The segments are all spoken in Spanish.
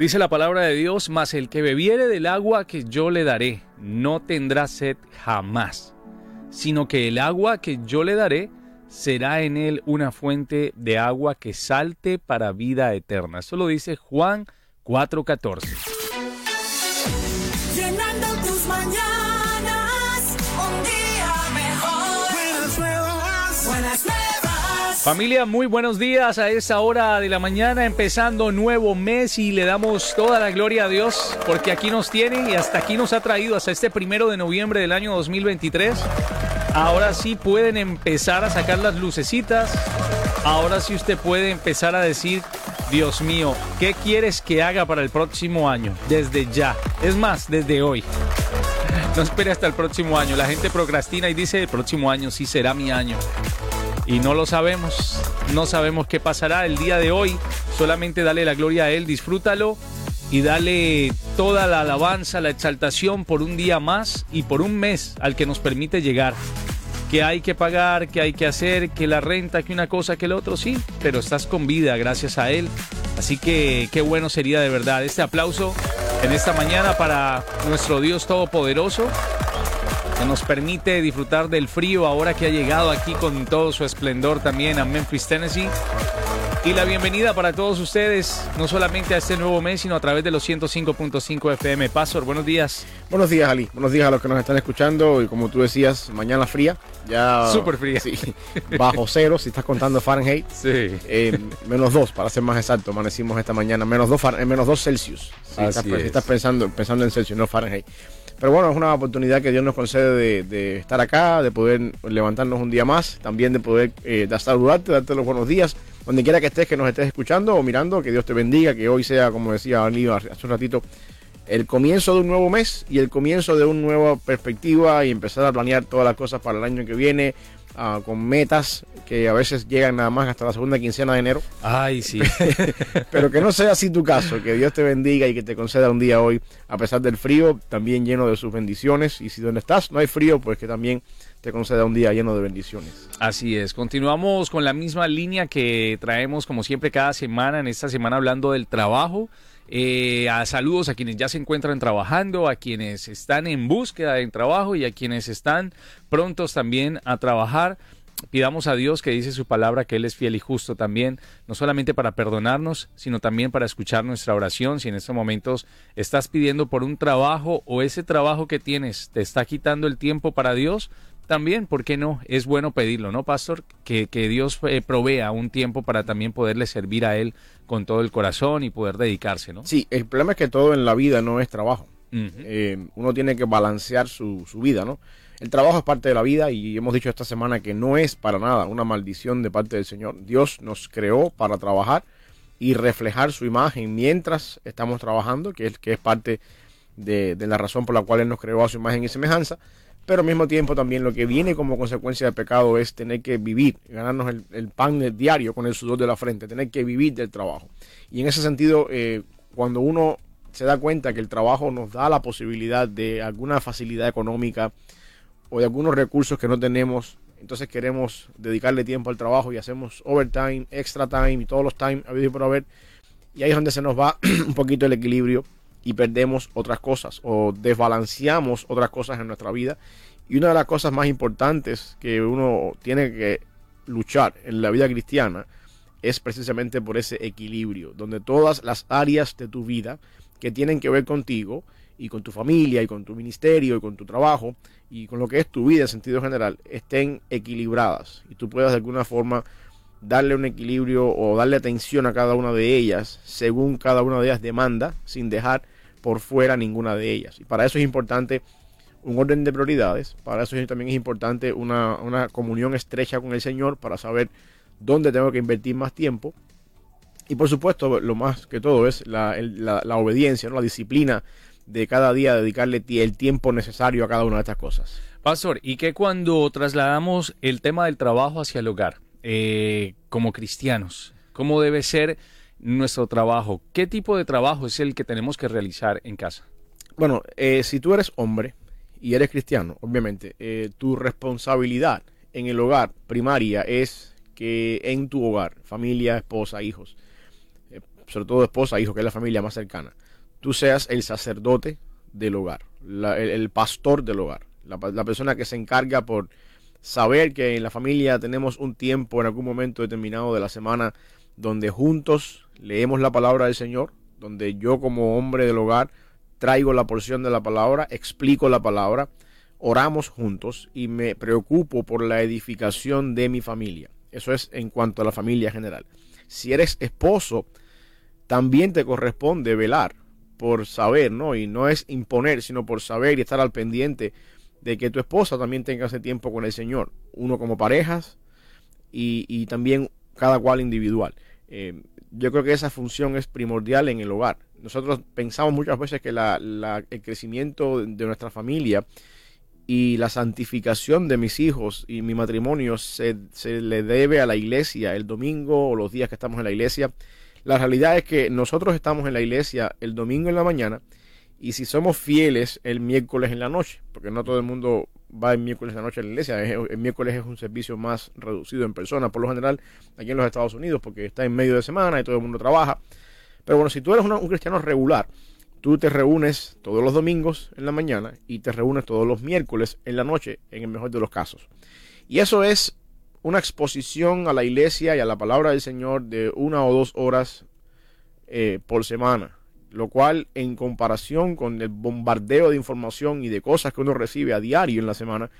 Dice la palabra de Dios, mas el que bebiere del agua que yo le daré, no tendrá sed jamás, sino que el agua que yo le daré será en él una fuente de agua que salte para vida eterna. Eso lo dice Juan 4:14. Familia, muy buenos días a esa hora de la mañana, empezando nuevo mes y le damos toda la gloria a Dios porque aquí nos tiene y hasta aquí nos ha traído hasta este primero de noviembre del año 2023. Ahora sí pueden empezar a sacar las lucecitas. Ahora sí usted puede empezar a decir, Dios mío, ¿qué quieres que haga para el próximo año? Desde ya. Es más, desde hoy. No espere hasta el próximo año. La gente procrastina y dice, el próximo año sí será mi año y no lo sabemos. No sabemos qué pasará el día de hoy. Solamente dale la gloria a Él, disfrútalo y dale toda la alabanza, la exaltación por un día más y por un mes al que nos permite llegar. Que hay que pagar, que hay que hacer, que la renta, que una cosa, que el otro, sí, pero estás con vida gracias a Él. Así que qué bueno sería de verdad este aplauso en esta mañana para nuestro Dios Todopoderoso que nos permite disfrutar del frío ahora que ha llegado aquí con todo su esplendor también a Memphis, Tennessee. Y la bienvenida para todos ustedes, no solamente a este nuevo mes, sino a través de los 105.5 FM. Pastor, buenos días. Buenos días, Ali. Buenos días a los que nos están escuchando. Y como tú decías, mañana fría. Ya. Súper fría. Sí. Bajo cero, si estás contando Fahrenheit. Sí. Eh, menos dos, para ser más exacto. Amanecimos esta mañana. Menos dos, menos dos Celsius. Si Así estás, es. estás pensando, pensando en Celsius, no Fahrenheit. Pero bueno, es una oportunidad que Dios nos concede de, de estar acá, de poder levantarnos un día más, también de poder eh, de saludarte, darte los buenos días, donde quiera que estés, que nos estés escuchando o mirando, que Dios te bendiga, que hoy sea, como decía Ali hace un ratito, el comienzo de un nuevo mes y el comienzo de una nueva perspectiva y empezar a planear todas las cosas para el año que viene, ah, con metas que a veces llegan nada más hasta la segunda quincena de enero. Ay, sí. Pero que no sea así tu caso, que Dios te bendiga y que te conceda un día hoy, a pesar del frío, también lleno de sus bendiciones. Y si donde estás no hay frío, pues que también te conceda un día lleno de bendiciones. Así es, continuamos con la misma línea que traemos como siempre cada semana, en esta semana hablando del trabajo. Eh, a saludos a quienes ya se encuentran trabajando, a quienes están en búsqueda de trabajo y a quienes están prontos también a trabajar. Pidamos a Dios que dice su palabra que Él es fiel y justo también, no solamente para perdonarnos, sino también para escuchar nuestra oración. Si en estos momentos estás pidiendo por un trabajo o ese trabajo que tienes te está quitando el tiempo para Dios, también, ¿por qué no? Es bueno pedirlo, ¿no, pastor? Que, que Dios eh, provea un tiempo para también poderle servir a Él con todo el corazón y poder dedicarse, ¿no? Sí, el problema es que todo en la vida no es trabajo. Eh, uno tiene que balancear su, su vida, ¿no? El trabajo es parte de la vida y hemos dicho esta semana que no es para nada una maldición de parte del Señor. Dios nos creó para trabajar y reflejar su imagen mientras estamos trabajando, que es, que es parte de, de la razón por la cual Él nos creó a su imagen y semejanza. Pero al mismo tiempo también lo que viene como consecuencia del pecado es tener que vivir, ganarnos el, pan diario con el sudor de la frente, tener que vivir del trabajo. Y en ese sentido, eh, cuando uno se da cuenta que el trabajo nos da la posibilidad de alguna facilidad económica o de algunos recursos que no tenemos, entonces queremos dedicarle tiempo al trabajo y hacemos overtime, extra time y todos los time habido y por haber. Y ahí es donde se nos va un poquito el equilibrio y perdemos otras cosas o desbalanceamos otras cosas en nuestra vida. Y una de las cosas más importantes que uno tiene que luchar en la vida cristiana es precisamente por ese equilibrio, donde todas las áreas de tu vida que tienen que ver contigo y con tu familia y con tu ministerio y con tu trabajo y con lo que es tu vida en sentido general estén equilibradas y tú puedas de alguna forma darle un equilibrio o darle atención a cada una de ellas según cada una de ellas demanda sin dejar por fuera ninguna de ellas. Y para eso es importante un orden de prioridades, para eso es- también es importante una, una comunión estrecha con el Señor para saber dónde tengo que invertir más tiempo. Y por supuesto, lo más que todo es la, la- obediencia, ¿no? la disciplina de cada día dedicarle el tiempo necesario a cada una de estas cosas. Pastor, y que cuando trasladamos el tema del trabajo hacia el hogar, eh, como cristianos, ¿cómo debe ser nuestro trabajo? ¿Qué tipo de trabajo es el que tenemos que realizar en casa? Bueno, eh, si tú eres hombre y eres cristiano, obviamente, eh, tu responsabilidad en el hogar primaria es que en tu hogar, familia, esposa, hijos, eh, sobre todo esposa, hijo, que es la familia más cercana, tú seas el sacerdote del hogar, el, pastor del hogar, la persona que se encarga por saber que en la familia tenemos un tiempo en algún momento determinado de la semana donde juntos leemos la palabra del Señor, donde yo como hombre del hogar traigo la porción de la palabra, explico la palabra, oramos juntos y me preocupo por la edificación de mi familia. Eso es en cuanto a la familia general. Si eres esposo, también te corresponde velar por saber, ¿no? Y no es imponer, sino por saber y estar al pendiente de que tu esposa también tenga ese tiempo con el Señor. Uno como parejas y, y también cada cual individual. Eh, yo creo que esa función es primordial en el hogar. Nosotros pensamos muchas veces que la- la- el crecimiento de nuestra familia y la santificación de mis hijos y mi matrimonio se, se le debe a la iglesia el domingo o los días que estamos en la iglesia. La realidad es que nosotros estamos en la iglesia el domingo en la mañana y si somos fieles el miércoles en la noche, porque no todo el mundo va el miércoles en la noche a la iglesia, es- el miércoles es un servicio más reducido en persona, por lo general aquí en los Estados Unidos, porque está en medio de semana y todo el mundo trabaja. Pero bueno, si tú eres una- un cristiano regular, tú te reúnes todos los domingos en la mañana y te reúnes todos los miércoles en la noche, en el mejor de los casos. Y eso es una exposición a la iglesia y a la palabra del Señor de una o dos horas eh, por semana, lo cual en comparación con el bombardeo de información y de cosas que uno recibe a diario en la semana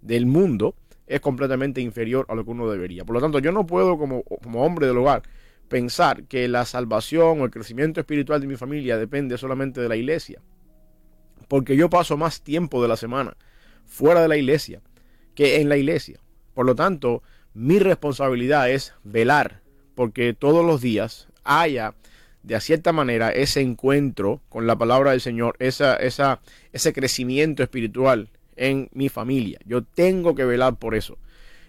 del mundo, es completamente inferior a lo que uno debería. Por lo tanto, yo no puedo como, como hombre del hogar pensar que la salvación o el crecimiento espiritual de mi familia depende solamente de la iglesia. Porque yo paso más tiempo de la semana fuera de la iglesia que en la iglesia. Por lo tanto, mi responsabilidad es velar porque todos los días haya de cierta manera ese encuentro con la palabra del Señor, esa, esa, ese crecimiento espiritual en mi familia. Yo tengo que velar por eso.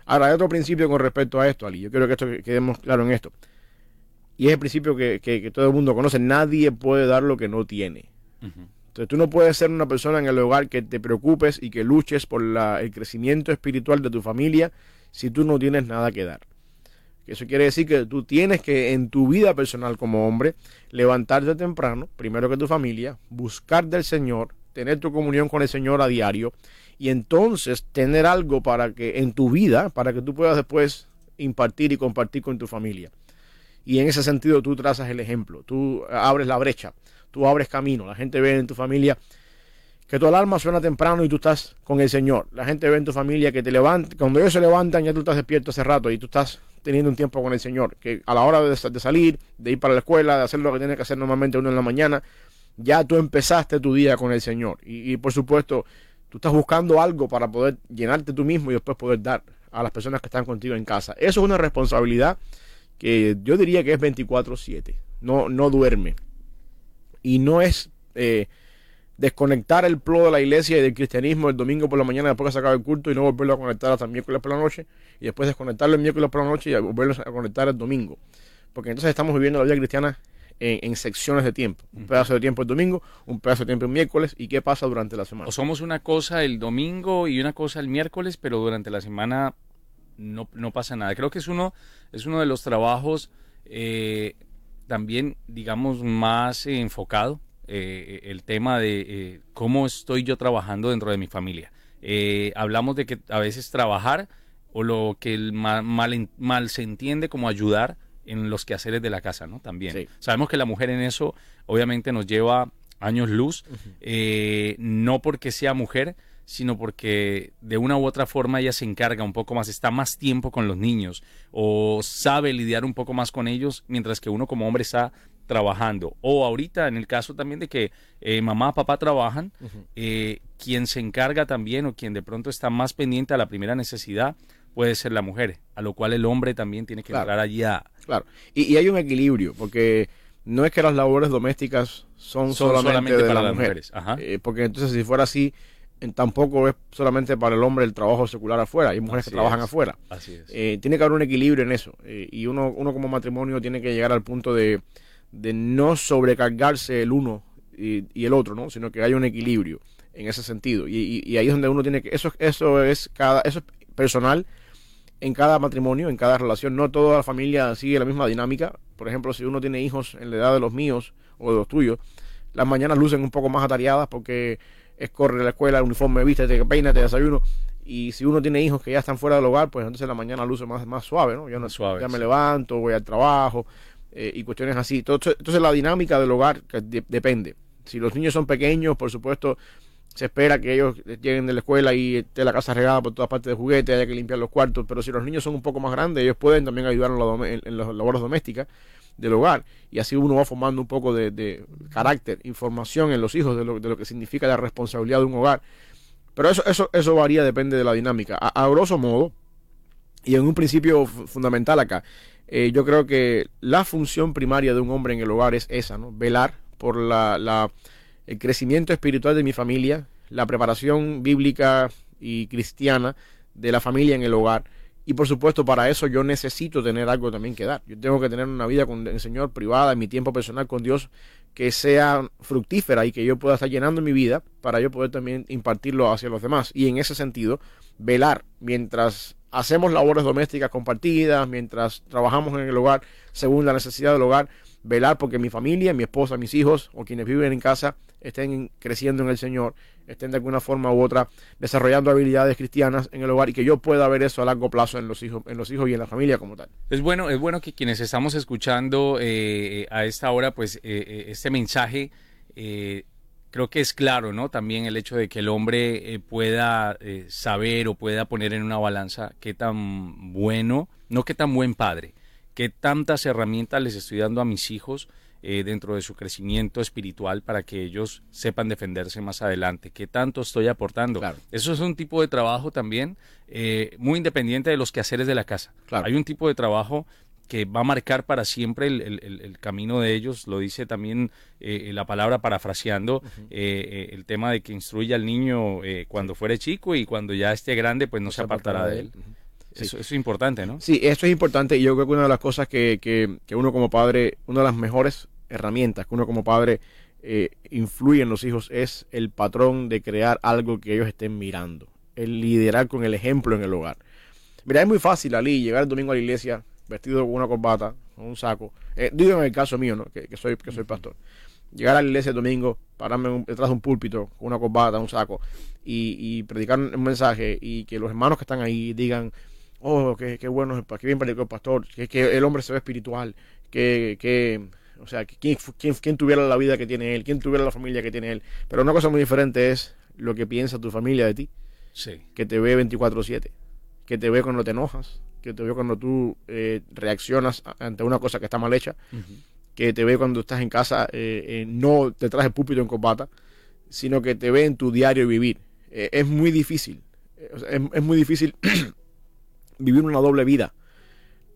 Ahora, hay otro principio con respecto a esto, Ali. Yo quiero que esto quedemos claro en esto. Y es el principio que, que- que todo el mundo conoce. Nadie puede dar lo que no tiene. Entonces tú no puedes ser una persona en el hogar que te preocupes y que luches por la- el crecimiento espiritual de tu familia si tú no tienes nada que dar. Eso quiere decir que tú tienes que en tu vida personal como hombre levantarte temprano, primero que tu familia, buscar del Señor, tener tu comunión con el Señor a diario y entonces tener algo para que en tu vida, para que tú puedas después impartir y compartir con tu familia. Y en ese sentido tú trazas el ejemplo, tú abres la brecha, tú abres camino, la gente ve en tu familia que tu alarma suena temprano y tú estás con el Señor. La gente ve en tu familia que te levanta, cuando ellos se levantan ya tú estás despierto hace rato y tú estás teniendo un tiempo con el Señor. Que a la hora de, salir, de ir para la escuela, de hacer lo que tienes que hacer normalmente uno en la mañana, ya tú empezaste tu día con el Señor. Y, y, por supuesto, tú estás buscando algo para poder llenarte tú mismo y después poder dar a las personas que están contigo en casa. Eso es una responsabilidad que yo diría que es 24/7. No, no duerme. Y no es eh, desconectar el plo de la iglesia y del cristianismo el domingo por la mañana después que se acaba el culto y no volverlo a conectar hasta el miércoles por la noche y después desconectarlo el miércoles por la noche y volverlo a conectar el domingo. Porque entonces estamos viviendo la vida cristiana en, en secciones de tiempo. Un pedazo de tiempo el domingo, un pedazo de tiempo el miércoles y qué pasa durante la semana. O somos una cosa el domingo y una cosa el miércoles, pero durante la semana no, no pasa nada. Creo que es uno, es uno de los trabajos eh, también, digamos, más eh, enfocado. Eh, el tema de eh, cómo estoy yo trabajando dentro de mi familia. Eh, hablamos de que a veces trabajar o lo que el ma- mal, mal se entiende como ayudar en los quehaceres de la casa, ¿no? También. Sí. Sabemos que la mujer en eso obviamente nos lleva años luz, eh, no porque sea mujer, sino porque de una u otra forma ella se encarga un poco más, está más tiempo con los niños o sabe lidiar un poco más con ellos, mientras que uno como hombre está trabajando. O ahorita en el caso también de que eh, mamá, papá trabajan, eh, quien se encarga también o quien de pronto está más pendiente a la primera necesidad puede ser la mujer, a lo cual el hombre también tiene que Claro. entrar allí a... Claro. Y, y hay un equilibrio, porque no es que las labores domésticas son, Son solamente, solamente de para la las mujer. mujeres, ajá. Eh, porque entonces si fuera así, tampoco es solamente para el hombre el trabajo secular afuera. Hay mujeres Así que trabajan es. afuera. Así es. Eh, tiene que haber un equilibrio en eso. eh, y uno, uno como matrimonio tiene que llegar al punto de, de no sobrecargarse el uno y, y el otro, ¿no? Sino que haya un equilibrio en ese sentido. Y, y- y ahí es donde uno tiene que... Eso, eso es cada... Eso es personal en cada matrimonio, en cada relación. No toda la familia sigue la misma dinámica. Por ejemplo, si uno tiene hijos en la edad de los míos o de los tuyos, las mañanas lucen un poco más atareadas porque es corre a la escuela, el uniforme, viste, te peínate, desayuno. Y si uno tiene hijos que ya están fuera del hogar, pues entonces la mañana luce más, más suave, ¿no? Ya, no, Suave, ya me levanto, voy al trabajo eh, y cuestiones así. Entonces, entonces la dinámica del hogar de- depende. Si los niños son pequeños, por supuesto, se espera que ellos lleguen de la escuela y esté la casa regada por todas partes de juguetes, haya que limpiar los cuartos, pero si los niños son un poco más grandes, ellos pueden también ayudar en, la en las labores domésticas del hogar y así uno va formando un poco de, de carácter, información en los hijos de lo, de lo que significa la responsabilidad de un hogar. Pero eso, eso, eso varía, depende de la dinámica. A, grosso modo, y en un principio fu- fundamental acá, eh, yo creo que la función primaria de un hombre en el hogar es esa, ¿no? Velar por la, el crecimiento espiritual de mi familia, la preparación bíblica y cristiana de la familia en el hogar. Y por supuesto, para eso yo necesito tener algo también que dar. Yo tengo que tener una vida con el Señor privada, mi tiempo personal con Dios, que sea fructífera y que yo pueda estar llenando mi vida para yo poder también impartirlo hacia los demás. Y en ese sentido, velar mientras hacemos labores domésticas compartidas, mientras trabajamos en el hogar según la necesidad del hogar, velar porque mi familia, mi esposa, mis hijos o quienes viven en casa estén creciendo en el Señor, estén de alguna forma u otra desarrollando habilidades cristianas en el hogar y que yo pueda ver eso a largo plazo en los hijos, en los hijos y en la familia como tal. Es bueno, es bueno que quienes estamos escuchando eh, a esta hora, pues eh, eh, este mensaje eh, creo que es claro, ¿no? También el hecho de que el hombre eh, pueda eh, saber o pueda poner en una balanza qué tan bueno, no qué tan buen padre, qué tantas herramientas les estoy dando a mis hijos eh, dentro de su crecimiento espiritual para que ellos sepan defenderse más adelante, qué tanto estoy aportando. Claro. Eso es un tipo de trabajo también eh, muy independiente de los quehaceres de la casa. Claro. Hay un tipo de trabajo que va a marcar para siempre el, el- el- camino de ellos, lo dice también eh, la palabra parafraseando, eh, eh, el tema de que instruya al niño eh, cuando fuere chico y cuando ya esté grande, pues no, se apartará de él. Eso, eso es importante, ¿no? Sí, esto es importante. Y yo creo que una de las cosas que, que- que uno como padre, una de las mejores herramientas que uno como padre eh, influye en los hijos es el patrón de crear algo que ellos estén mirando, el liderar con el ejemplo en el hogar. Mira, es muy fácil, Ali, llegar el domingo a la iglesia vestido con una corbata, con un saco. Eh, digo en el caso mío, ¿no? que, que soy, que soy pastor. Llegar a la iglesia el domingo, pararme un- detrás de un púlpito con una corbata, un saco y, y predicar un mensaje y que los hermanos que están ahí digan, oh, qué, qué bueno, qué bien predicó el pastor, que, que el hombre se ve espiritual, que, que o sea, que quién, quién, quién tuviera la vida que tiene él, quién tuviera la familia que tiene él. Pero una cosa muy diferente es lo que piensa tu familia de ti, Sí. que te ve 24/7, que te ve cuando te enojas, que te ve cuando tú eh, reaccionas ante una cosa que está mal hecha, que te ve cuando estás en casa, eh, eh, no detrás del púlpito en corbata, sino que te ve en tu diario vivir. Eh, es muy difícil, eh, o sea, es, es muy difícil vivir una doble vida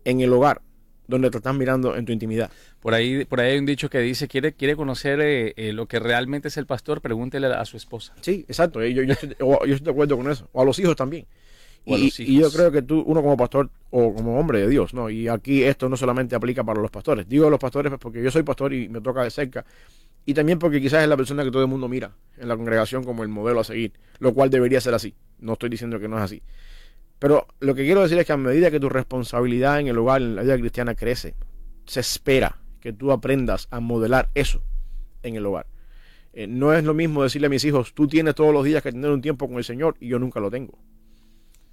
en el hogar, donde te están mirando en tu intimidad. Por ahí, por ahí hay un dicho que dice, quiere, quiere conocer eh, eh, lo que realmente es el pastor, pregúntele a su esposa. Sí, exacto, yo, yo, estoy, o- yo estoy de acuerdo con eso, o a los hijos también. O a Y, los y yo creo que tú, uno como pastor o como hombre de Dios, ¿no? Y aquí esto no solamente aplica para los pastores. Digo los pastores pues, porque yo soy pastor y me toca de cerca. Y también porque quizás es la persona que todo el mundo mira en la congregación como el modelo a seguir, lo cual debería ser así. No estoy diciendo que no es así. Pero lo que quiero decir es que a medida que tu responsabilidad en el hogar, en la vida cristiana crece, se espera que tú aprendas a modelar eso en el hogar. Eh, no es lo mismo decirle a mis hijos, tú tienes todos los días que tener un tiempo con el Señor y yo nunca lo tengo.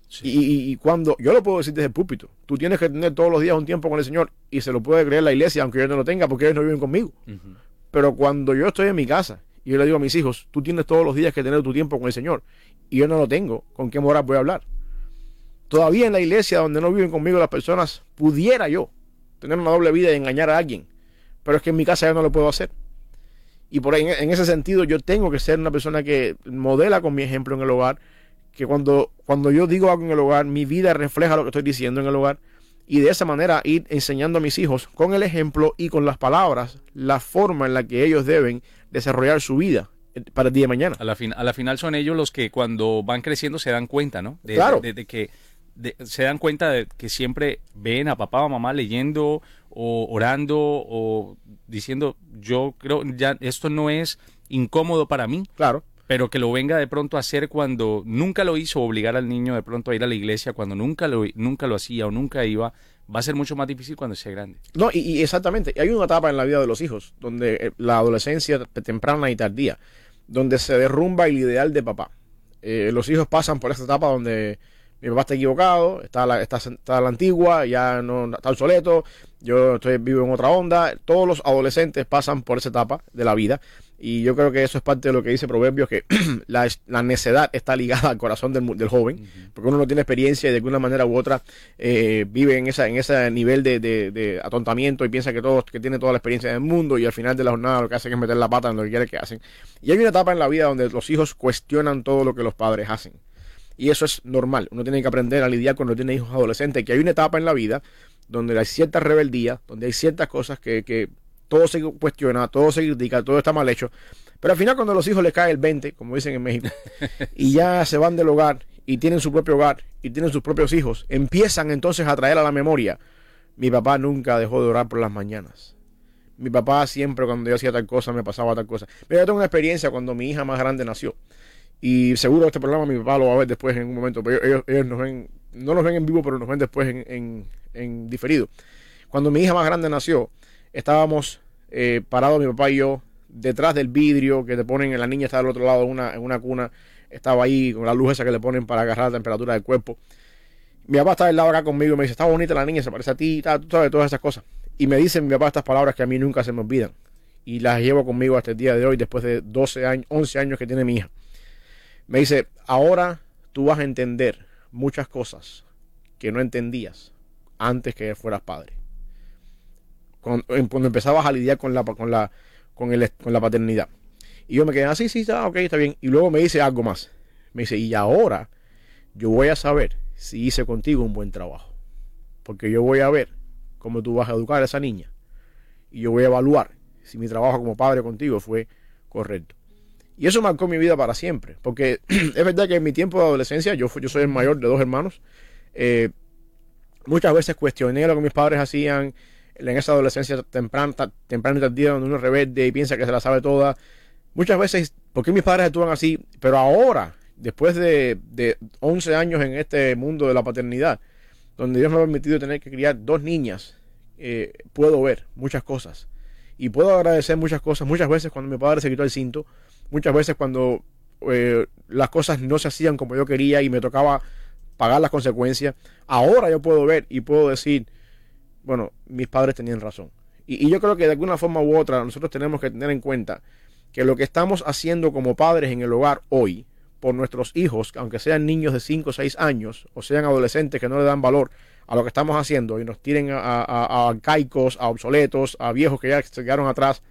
Sí. Y, cuando, yo lo puedo decir desde el púlpito, tú tienes que tener todos los días un tiempo con el Señor y se lo puede creer la iglesia, aunque yo no lo tenga, porque ellos no viven conmigo. Pero cuando yo estoy en mi casa y yo le digo a mis hijos, tú tienes todos los días que tener tu tiempo con el Señor y yo no lo tengo, ¿con qué moral voy a hablar? Todavía en la iglesia donde no viven conmigo las personas, pudiera yo tener una doble vida y engañar a alguien, pero es que en mi casa yo no lo puedo hacer. Y por ahí, en ese sentido, yo tengo que ser una persona que modela con mi ejemplo en el hogar, que cuando, cuando yo digo algo en el hogar, mi vida refleja lo que estoy diciendo en el hogar, y de esa manera ir enseñando a mis hijos con el ejemplo y con las palabras la forma en la que ellos deben desarrollar su vida eh, para el día de mañana. A la, fin- a la final son ellos los que cuando van creciendo se dan cuenta, ¿no? De, Claro. de- de que se dan cuenta de que siempre ven a papá o mamá leyendo o orando o diciendo, yo creo, ya esto no es incómodo para mí. Claro. Pero que lo venga de pronto a hacer cuando nunca lo hizo, obligar al niño de pronto a ir a la iglesia cuando nunca lo, nunca lo hacía o nunca iba, va a ser mucho más difícil cuando sea grande. No, y, exactamente. Hay una etapa en la vida de los hijos donde eh, la adolescencia temprana y tardía, donde se derrumba el ideal de papá. Eh, los hijos pasan por esta etapa donde mi papá está equivocado, está la, está, está la antigua, ya no está obsoleto, yo estoy vivo en otra onda. Todos los adolescentes pasan por esa etapa de la vida. Y yo creo que eso es parte de lo que dice Proverbios, que la, la necedad está ligada al corazón del, joven, porque uno no tiene experiencia y de alguna manera u otra eh, vive en, esa, en ese nivel de, de- de atontamiento y piensa que, todo, que tiene toda la experiencia del mundo y al final de la jornada lo que hacen es meter la pata en lo que quiere que hacen. Y hay una etapa en la vida donde los hijos cuestionan todo lo que los padres hacen. Y eso es normal. Uno tiene que aprender a lidiar cuando tiene hijos adolescentes, que hay una etapa en la vida donde hay cierta rebeldía, donde hay ciertas cosas que, que todo se cuestiona, todo se critica, todo está mal hecho. Pero al final cuando a los hijos les cae el 20, como dicen en México, y ya se van del hogar y tienen su propio hogar y tienen sus propios hijos, empiezan entonces a traer a la memoria, mi papá nunca dejó de orar por las mañanas. Mi papá siempre cuando yo hacía tal cosa me pasaba tal cosa. Pero yo tengo una experiencia cuando mi hija más grande nació. Y seguro este programa mi papá lo va a ver después en un momento. Pero ellos, ellos nos ven, no nos ven en vivo, pero nos ven después en, en- en diferido. Cuando mi hija más grande nació, estábamos eh, parados mi papá y yo detrás del vidrio que te ponen, la niña está del otro lado en una, en una cuna, estaba ahí con la luz esa que le ponen para agarrar la temperatura del cuerpo. Mi papá está del lado acá conmigo y me dice, está bonita la niña, se parece a ti, tal, tú sabes, todas esas cosas. Y me dice mi papá estas palabras que a mí nunca se me olvidan. Y las llevo conmigo hasta el día de hoy, después de 12 años, 11 años que tiene mi hija. Me dice, ahora tú vas a entender muchas cosas que no entendías antes que fueras padre. Cuando, cuando empezabas a lidiar con la, con la, con el, con la paternidad. Y yo me quedé así, sí, está, ok, está bien. Y luego me dice algo más. Me dice, y ahora yo voy a saber si hice contigo un buen trabajo. Porque yo voy a ver cómo tú vas a educar a esa niña. Y yo voy a evaluar si mi trabajo como padre contigo fue correcto. Y eso marcó mi vida para siempre. Porque es verdad que en mi tiempo de adolescencia, yo, soy el mayor de dos hermanos, eh, muchas veces cuestioné lo que mis padres hacían en esa adolescencia temprana, temprana y tardía, donde uno es rebelde y piensa que se la sabe toda. Muchas veces, ¿por qué mis padres actúan así? Pero ahora, después de, de 11 años en este mundo de la paternidad, donde Dios me ha permitido tener que criar dos niñas, eh, puedo ver muchas cosas. Y puedo agradecer muchas cosas. Muchas veces cuando mi padre se quitó el cinto, muchas veces cuando eh, las cosas no se hacían como yo quería y me tocaba pagar las consecuencias, ahora yo puedo ver y puedo decir, bueno, mis padres tenían razón. Y, yo creo que de alguna forma u otra nosotros tenemos que tener en cuenta que lo que estamos haciendo como padres en el hogar hoy, por nuestros hijos, aunque sean niños de 5 o 6 años, o sean adolescentes que no le dan valor a lo que estamos haciendo y nos tiren a, a- a arcaicos, a obsoletos, a viejos que ya se quedaron atrás,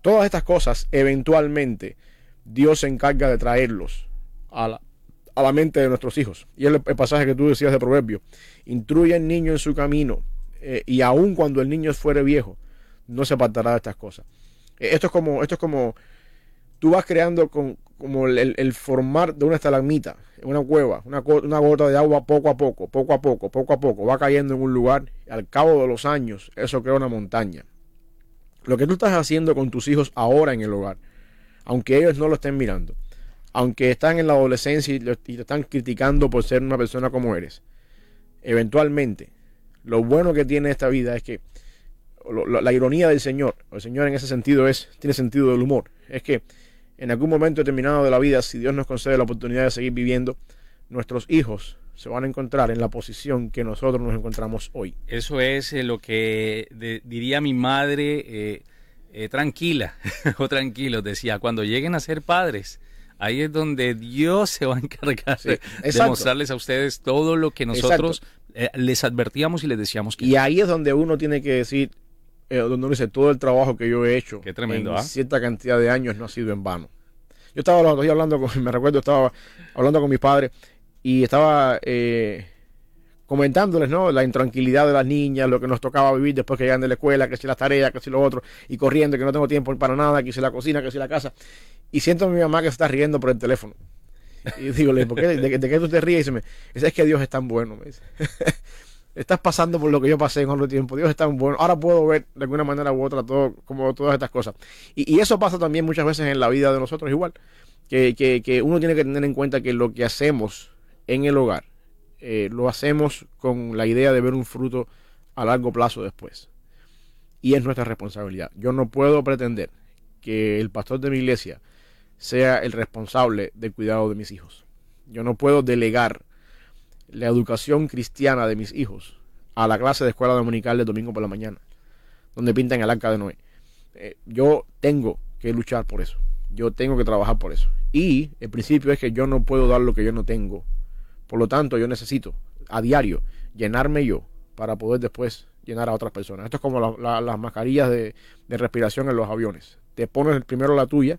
todas estas cosas, eventualmente, Dios se encarga de traerlos a la, a la mente de nuestros hijos. Y es el, pasaje que tú decías de Proverbio. Instruye al niño en su camino, eh, y aun cuando el niño fuere viejo, no se apartará de estas cosas. Eh, esto es como, esto es como tú vas creando con, como el, el- formar de una estalagmita, una cueva, una, una gota de agua poco a poco, poco a poco, poco a poco, va cayendo en un lugar, y al cabo de los años, eso crea una montaña. Lo que tú estás haciendo con tus hijos ahora en el hogar, aunque ellos no lo estén mirando, aunque están en la adolescencia y, te están criticando por ser una persona como eres, eventualmente, lo bueno que tiene esta vida es que la ironía del Señor, el Señor en ese sentido es, tiene sentido del humor, es que en algún momento determinado de la vida, si Dios nos concede la oportunidad de seguir viviendo, nuestros hijos se van a encontrar en la posición que nosotros nos encontramos hoy. Eso es eh, lo que diría mi madre, eh, eh, tranquila o tranquilos, decía, cuando lleguen a ser padres, ahí es donde Dios se va a encargar Sí, de, mostrarles a ustedes todo lo que nosotros eh, les advertíamos y les decíamos que Y ahí es donde uno tiene que decir, eh, donde uno dice, todo el trabajo que yo he hecho Qué tremendo, en ¿ah? cierta cantidad de años no ha sido en vano. Yo estaba los días hablando con, me recuerdo, estaba hablando con mis padres y estaba eh, comentándoles, ¿no? La intranquilidad de las niñas, lo que nos tocaba vivir después que llegan de la escuela, que si las tareas, que si lo otro, y corriendo, que no tengo tiempo para nada, que si la cocina, que si la casa. Y siento a mi mamá que se está riendo por el teléfono. Y digo, ¿por qué? ¿De, qué tú te ríes? Y dice, es que Dios es tan bueno. Me dice. Estás pasando por lo que yo pasé en otro tiempo. Dios es tan bueno. Ahora puedo ver de alguna manera u otra todo, como todas estas cosas. Y, eso pasa también muchas veces en la vida de nosotros igual. que- que uno tiene que tener en cuenta que lo que hacemos en el hogar eh, lo hacemos con la idea de ver un fruto a largo plazo después. Y es nuestra responsabilidad. Yo no puedo pretender que el pastor de mi iglesia sea el responsable del cuidado de mis hijos. Yo no puedo delegar la educación cristiana de mis hijos a la clase de escuela dominical de domingo por la mañana, donde pintan el arca de Noé. Eh, yo tengo que luchar por eso. Yo tengo que trabajar por eso. Y el principio es que yo no puedo dar lo que yo no tengo. Por lo tanto, yo necesito a diario llenarme yo para poder después llenar a otras personas. Esto es como la- la- las mascarillas de, de respiración en los aviones. Te pones primero la tuya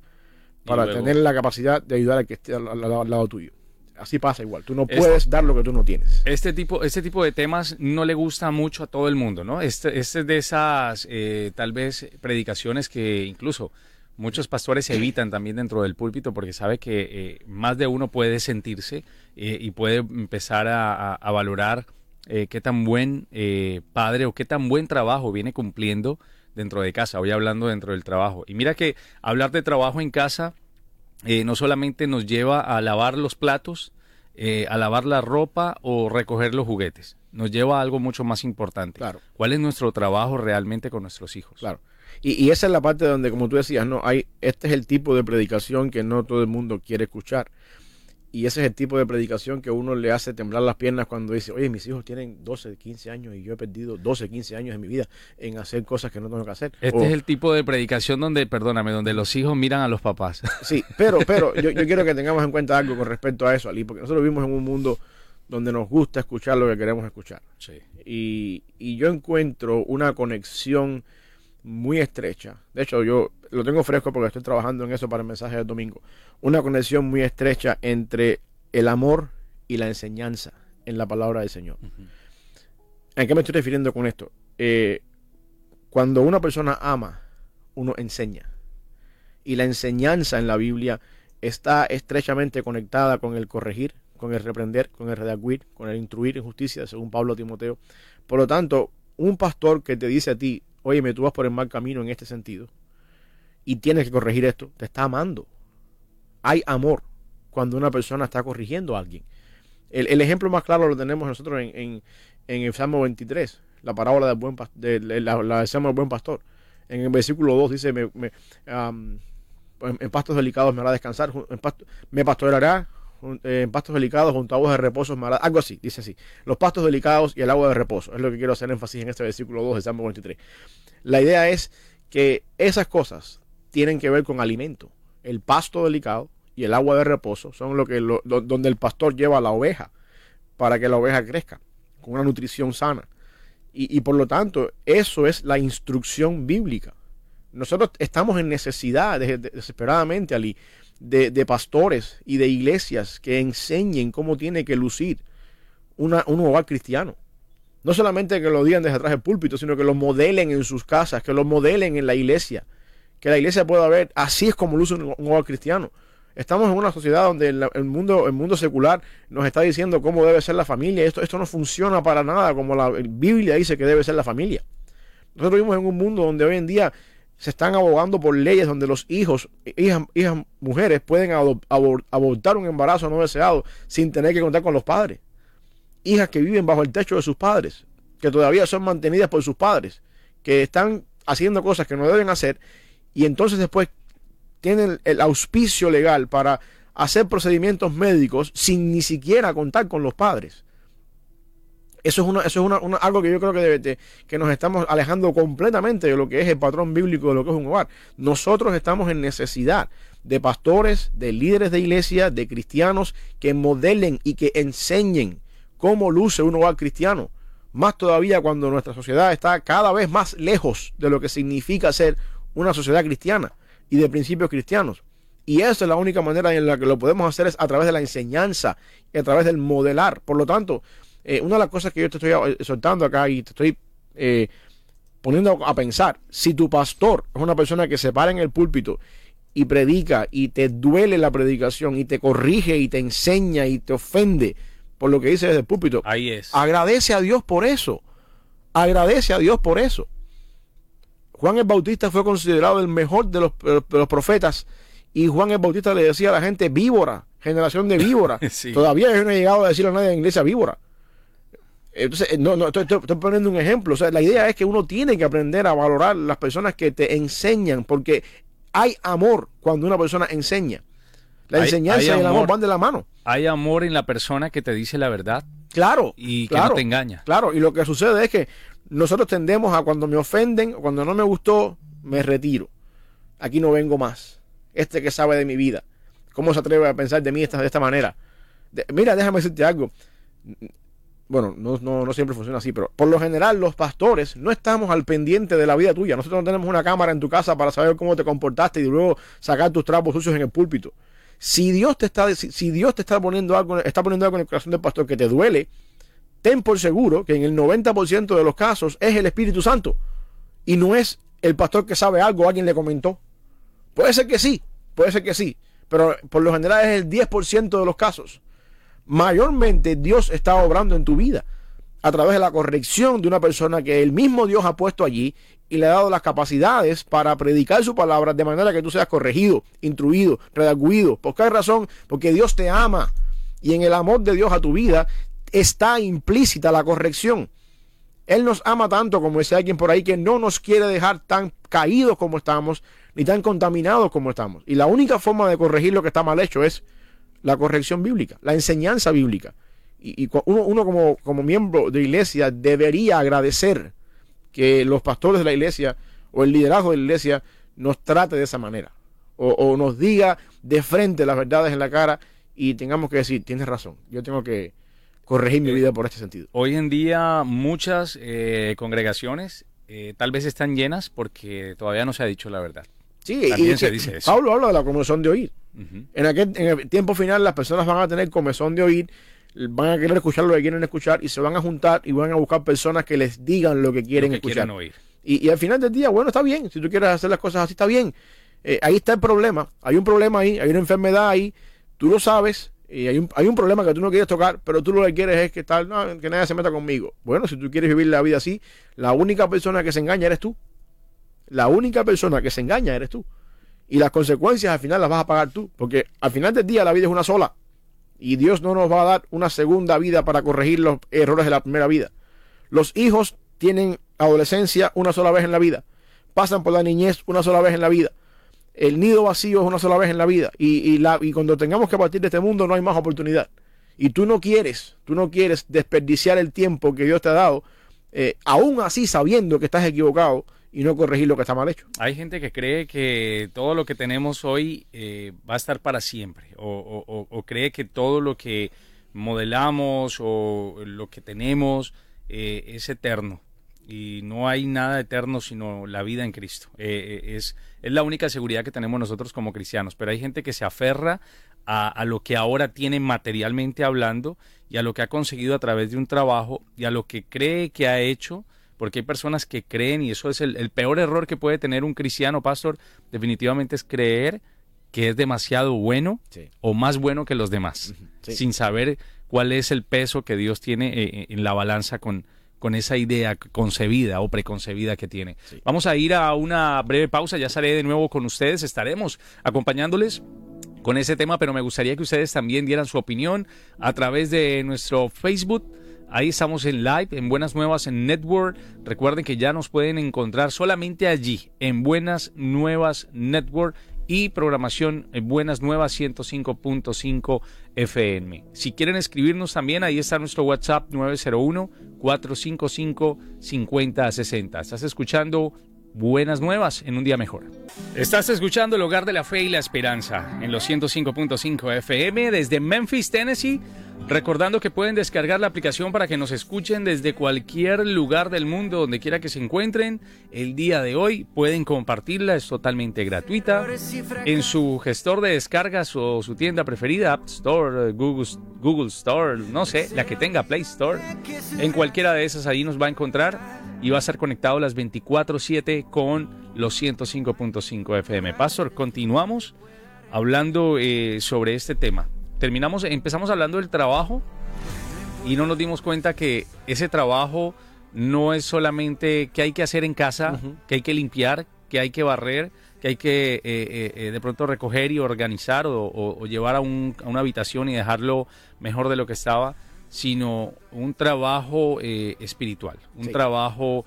para tener la capacidad de ayudar al que esté al, al- al lado tuyo. Así pasa igual. Tú no Es- puedes dar lo que tú no tienes. Este tipo, este tipo de temas no le gusta mucho a todo el mundo, ¿no? Este, este es de esas, eh, tal vez, predicaciones que incluso muchos pastores evitan también dentro del púlpito porque sabe que eh, más de uno puede sentirse eh, y puede empezar a, a- a valorar eh, qué tan buen eh, padre o qué tan buen trabajo viene cumpliendo dentro de casa. Hoy hablando dentro del trabajo. Y mira que hablar de trabajo en casa eh, no solamente nos lleva a lavar los platos, a lavar la ropa o recoger los juguetes. Nos lleva a algo mucho más importante. Claro. ¿Cuál es nuestro trabajo realmente con nuestros hijos? Claro. Y, y esa es la parte donde, como tú decías, no hay, este es el tipo de predicación que no todo el mundo quiere escuchar. Y ese es el tipo de predicación que uno le hace temblar las piernas cuando dice, oye, mis hijos tienen 12, 15 años y yo he perdido 12, 15 años de mi vida en hacer cosas que no tengo que hacer. Este O- es el tipo de predicación donde, perdóname, donde los hijos miran a los papás. Sí, pero, pero yo, yo quiero que tengamos en cuenta algo con respecto a eso, Ali, porque nosotros vivimos en un mundo donde nos gusta escuchar lo que queremos escuchar. Sí. y, y yo encuentro una conexión muy estrecha. De hecho, yo lo tengo fresco porque estoy trabajando en eso para el mensaje del domingo. Una conexión muy estrecha entre el amor y la enseñanza en la palabra del Señor. ¿A qué me estoy refiriendo con esto? Eh, cuando una persona ama, uno enseña. Y la enseñanza en la Biblia está estrechamente conectada con el corregir, con el reprender, con el redaguir, con el instruir en justicia, según Pablo Timoteo. Por lo tanto, un pastor que te dice a ti, oye, tú vas por el mal camino en este sentido, y tienes que corregir esto, te está amando. Hay amor cuando una persona está corrigiendo a alguien. El, ejemplo más claro lo tenemos nosotros en, en, el Salmo 23, la parábola del buen de, la, del Salmo del buen pastor. En el versículo 2 dice, me, me, am, en, pastos delicados me hará descansar, me pastoreará en pastos delicados junto a aguas de reposo hará, algo así, dice así, los pastos delicados y el agua de reposo, es lo que quiero hacer énfasis en este versículo 2 del Salmo 23. La idea es que esas cosas tienen que ver con alimento. El pasto delicado y el agua de reposo son lo que lo- donde el pastor lleva a la oveja para que la oveja crezca con una nutrición sana. Y, y por lo tanto, eso es la instrucción bíblica. Nosotros estamos en necesidad de- de- desesperadamente, Ali, de, de pastores y de iglesias que enseñen cómo tiene que lucir una, un hogar cristiano. No solamente que lo digan desde atrás del púlpito, sino que lo modelen en sus casas, que lo modelen en la iglesia. Que la iglesia pueda ver, así es como luce un, hogar cristiano. Estamos en una sociedad donde el, el mundo, el mundo secular nos está diciendo cómo debe ser la familia. Esto, esto no funciona para nada como la Biblia dice que debe ser la familia. Nosotros vivimos en un mundo donde hoy en día se están abogando por leyes donde los hijos, hijas, hijas mujeres pueden abortar un embarazo no deseado sin tener que contar con los padres. Hijas que viven bajo el techo de sus padres, que todavía son mantenidas por sus padres, que están haciendo cosas que no deben hacer y entonces después tienen el auspicio legal para hacer procedimientos médicos sin ni siquiera contar con los padres. Eso es, una, eso es una- algo que yo creo que, debe- de- que nos estamos alejando completamente de lo que es el patrón bíblico de lo que es un hogar. Nosotros estamos en necesidad de pastores, de líderes de iglesia, de cristianos que modelen y que enseñen cómo luce un hogar cristiano. Más todavía cuando nuestra sociedad está cada vez más lejos de lo que significa ser una sociedad cristiana y de principios cristianos. Y esa es la única manera en la que lo podemos hacer es a través de la enseñanza y a través del modelar. Por lo tanto, eh, una de las cosas que yo te estoy eh, soltando acá y te estoy eh, poniendo a pensar, si tu pastor es una persona que se para en el púlpito y predica y te duele la predicación y te corrige y te enseña y te ofende por lo que dice desde el púlpito, Ahí es. agradece a Dios por eso. Agradece a Dios por eso. Juan el Bautista fue considerado el mejor de los, de los profetas Y Juan el Bautista le decía a la gente víbora, generación de víbora. Sí. Todavía yo no he llegado a decirle a nadie en la iglesia víbora. Entonces, eh, no, no, estoy, estoy- poniendo un ejemplo. O sea, la idea es que uno tiene que aprender a valorar las personas que te enseñan, porque hay amor cuando una persona enseña. La Hay- enseñanza hay y el amor amor. van de la mano. Hay amor en la persona que te dice la verdad Claro. y que claro, no te engaña. Claro, y lo que sucede es que nosotros tendemos a cuando me ofenden, o cuando no me gustó, me retiro. Aquí no vengo más. Este que sabe de mi vida. ¿Cómo se atreve a pensar de mí esta, de esta manera? De- mira, déjame decirte algo. Bueno, no, no, no siempre funciona así, pero por lo general los pastores no estamos al pendiente de la vida tuya. Nosotros no tenemos una cámara en tu casa para saber cómo te comportaste y luego sacar tus trapos sucios en el púlpito. Si Dios te está, si, si Dios te está poniendo algo, está poniendo algo en el corazón del pastor que te duele, ten por seguro que en el 90% de los casos es el Espíritu Santo y no es el pastor que sabe algo, alguien le comentó. Puede ser que sí, puede ser que sí, pero por lo general es el 10% de los casos. Mayormente Dios está obrando en tu vida a través de la corrección de una persona que el mismo Dios ha puesto allí y le ha dado las capacidades para predicar su palabra de manera que tú seas corregido, instruido, redarguido. ¿Por qué razón? Porque Dios te ama y en el amor de Dios a tu vida está implícita la corrección. Él nos ama tanto, como decía alguien por ahí, que no nos quiere dejar tan caídos como estamos, ni tan contaminados como estamos. Y la única forma de corregir lo que está mal hecho es la corrección bíblica, la enseñanza bíblica. Y, uno, uno como, como miembro de iglesia debería agradecer que los pastores de la iglesia o el liderazgo de la iglesia nos trate de esa manera. O, o nos diga de frente las verdades en la cara y tengamos que decir, tienes razón, yo tengo que corregir mi vida por este sentido. Hoy en día muchas eh, congregaciones eh, tal vez están llenas porque todavía no se ha dicho la verdad. Sí, También y se que dice eso. Pablo habla de la comezón de oír. En aquel en el tiempo final las personas van a tener comezón de oír, van a querer escuchar lo que quieren escuchar y se van a juntar y van a buscar personas que les digan lo que quieren Lo que escuchar. oír. Y, y al final del día, bueno, está bien. Si tú quieres hacer las cosas así, está bien. Eh, ahí está el problema. Hay un problema ahí, hay una enfermedad ahí. Tú lo sabes. Y hay un, hay un problema que tú no quieres tocar, pero tú lo que quieres es que, tal, no, que nadie se meta conmigo. Bueno, si tú quieres vivir la vida así, la única persona que se engaña eres tú. La única persona que se engaña eres tú. Y las consecuencias al final las vas a pagar tú. Porque al final del día la vida es una sola. Y Dios no nos va a dar una segunda vida para corregir los errores de la primera vida. Los hijos tienen adolescencia una sola vez en la vida. Pasan por la niñez una sola vez en la vida. El nido vacío es una sola vez en la vida. Y, y la, y cuando tengamos que partir de este mundo no hay más oportunidad. Y tú no quieres, tú no quieres desperdiciar el tiempo que Dios te ha dado, eh, aún así sabiendo que estás equivocado y no corregir lo que está mal hecho. Hay gente que cree que todo lo que tenemos hoy eh, va a estar para siempre o, cree que todo lo que modelamos o lo que tenemos eh, es eterno y no hay nada eterno sino la vida en Cristo. Eh, es, es la única seguridad que tenemos nosotros como cristianos, pero hay gente que se aferra a lo que ahora tiene materialmente hablando y a lo que ha conseguido a través de un trabajo y a lo que cree que ha hecho porque hay personas que creen y eso es el, el peor error que puede tener un cristiano, pastor, definitivamente es creer que es demasiado bueno Sí. o más bueno que los demás, sí. sin saber cuál es el peso que Dios tiene eh, en la balanza con, con esa idea concebida o preconcebida que tiene. Sí. Vamos a ir a una breve pausa, ya estaré de nuevo con ustedes, estaremos acompañándoles con ese tema, pero me gustaría que ustedes también dieran su opinión a través de nuestro Facebook. Ahí estamos en live, en Buenas Nuevas, en Network. Recuerden que ya nos pueden encontrar solamente allí, en Buenas Nuevas Network y programación en Buenas Nuevas 105.5 FM. Si quieren escribirnos también, ahí está nuestro WhatsApp 901-455-5060. Estás escuchando Buenas Nuevas en un día mejor. Estás escuchando el hogar de la fe y la esperanza en los 105.5 FM desde Memphis, Tennessee. Recordando que pueden descargar la aplicación para que nos escuchen desde cualquier lugar del mundo, donde quiera que se encuentren. El día de hoy pueden compartirla, es totalmente gratuita. En su gestor de descargas o su tienda preferida, App Store, Google, Google Store, no sé, la que tenga Play Store. En cualquiera de esas ahí nos va a encontrar y va a estar conectado las 24/7 con los 105.5 FM. Pastor, continuamos hablando eh, sobre este tema. Terminamos, empezamos hablando del trabajo y no nos dimos cuenta que ese trabajo no es solamente que hay que hacer en casa, que hay que limpiar, que hay que barrer, que hay que eh, eh, eh, de pronto recoger y organizar o, o- o llevar a, un- a una habitación y dejarlo mejor de lo que estaba, sino un trabajo eh, espiritual, un Sí. trabajo...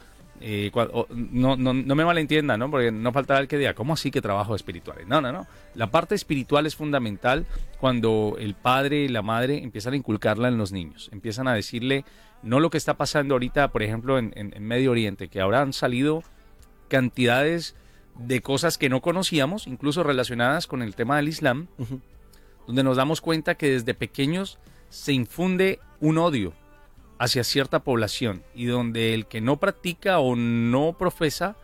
no, no, no me malentiendan, ¿no? Porque no faltará el que diga, ¿cómo así que trabajo espiritual? No, no, no. La parte espiritual es fundamental cuando el padre y la madre empiezan a inculcarla en los niños. Empiezan a decirle, no lo que está pasando ahorita, por ejemplo, en, en- en Medio Oriente, que ahora han salido cantidades de cosas que no conocíamos, incluso relacionadas con el tema del Islam, donde nos damos cuenta que desde pequeños se infunde un odio hacia cierta población y donde el que no practica o no profesa,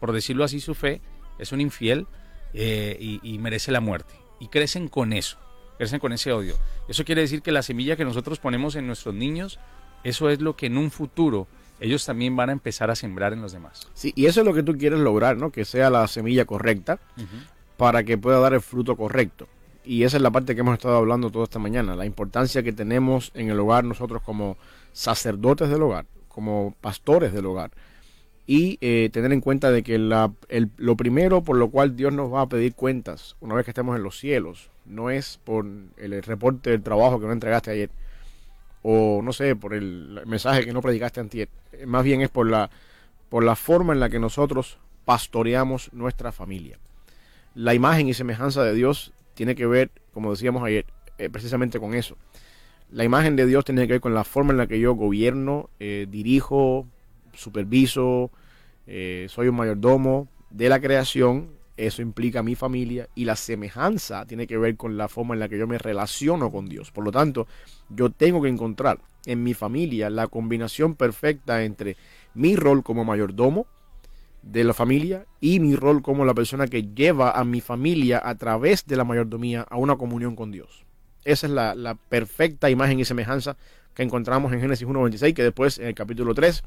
por decirlo así, su fe, es un infiel eh, y, y merece la muerte. Y crecen con eso, crecen con ese odio. Eso quiere decir que la semilla que nosotros ponemos en nuestros niños, eso es lo que en un futuro ellos también van a empezar a sembrar en los demás. Sí, y eso es lo que tú quieres lograr, ¿no? Que sea la semilla correcta para que pueda dar el fruto correcto. Y esa es la parte que hemos estado hablando toda esta mañana, la importancia que tenemos en el hogar nosotros como sacerdotes del hogar, como pastores del hogar. Y eh, tener en cuenta de que la- el- lo primero por lo cual Dios nos va a pedir cuentas una vez que estemos en los cielos, no es por el reporte del trabajo que no entregaste ayer, o no sé, por el mensaje que no predicaste antier, más bien es por la, por la forma en la que nosotros pastoreamos nuestra familia. La imagen y semejanza de Dios tiene que ver, como decíamos ayer, eh, precisamente con eso. La imagen de Dios tiene que ver con la forma en la que yo gobierno, eh, dirijo, superviso, eh, soy un mayordomo de la creación. Eso implica mi familia y la semejanza tiene que ver con la forma en la que yo me relaciono con Dios. Por lo tanto, yo tengo que encontrar en mi familia la combinación perfecta entre mi rol como mayordomo de la familia y mi rol como la persona que lleva a mi familia a través de la mayordomía a una comunión con Dios. Esa es la, la perfecta imagen y semejanza que encontramos en Génesis 1.26, que después en el capítulo 3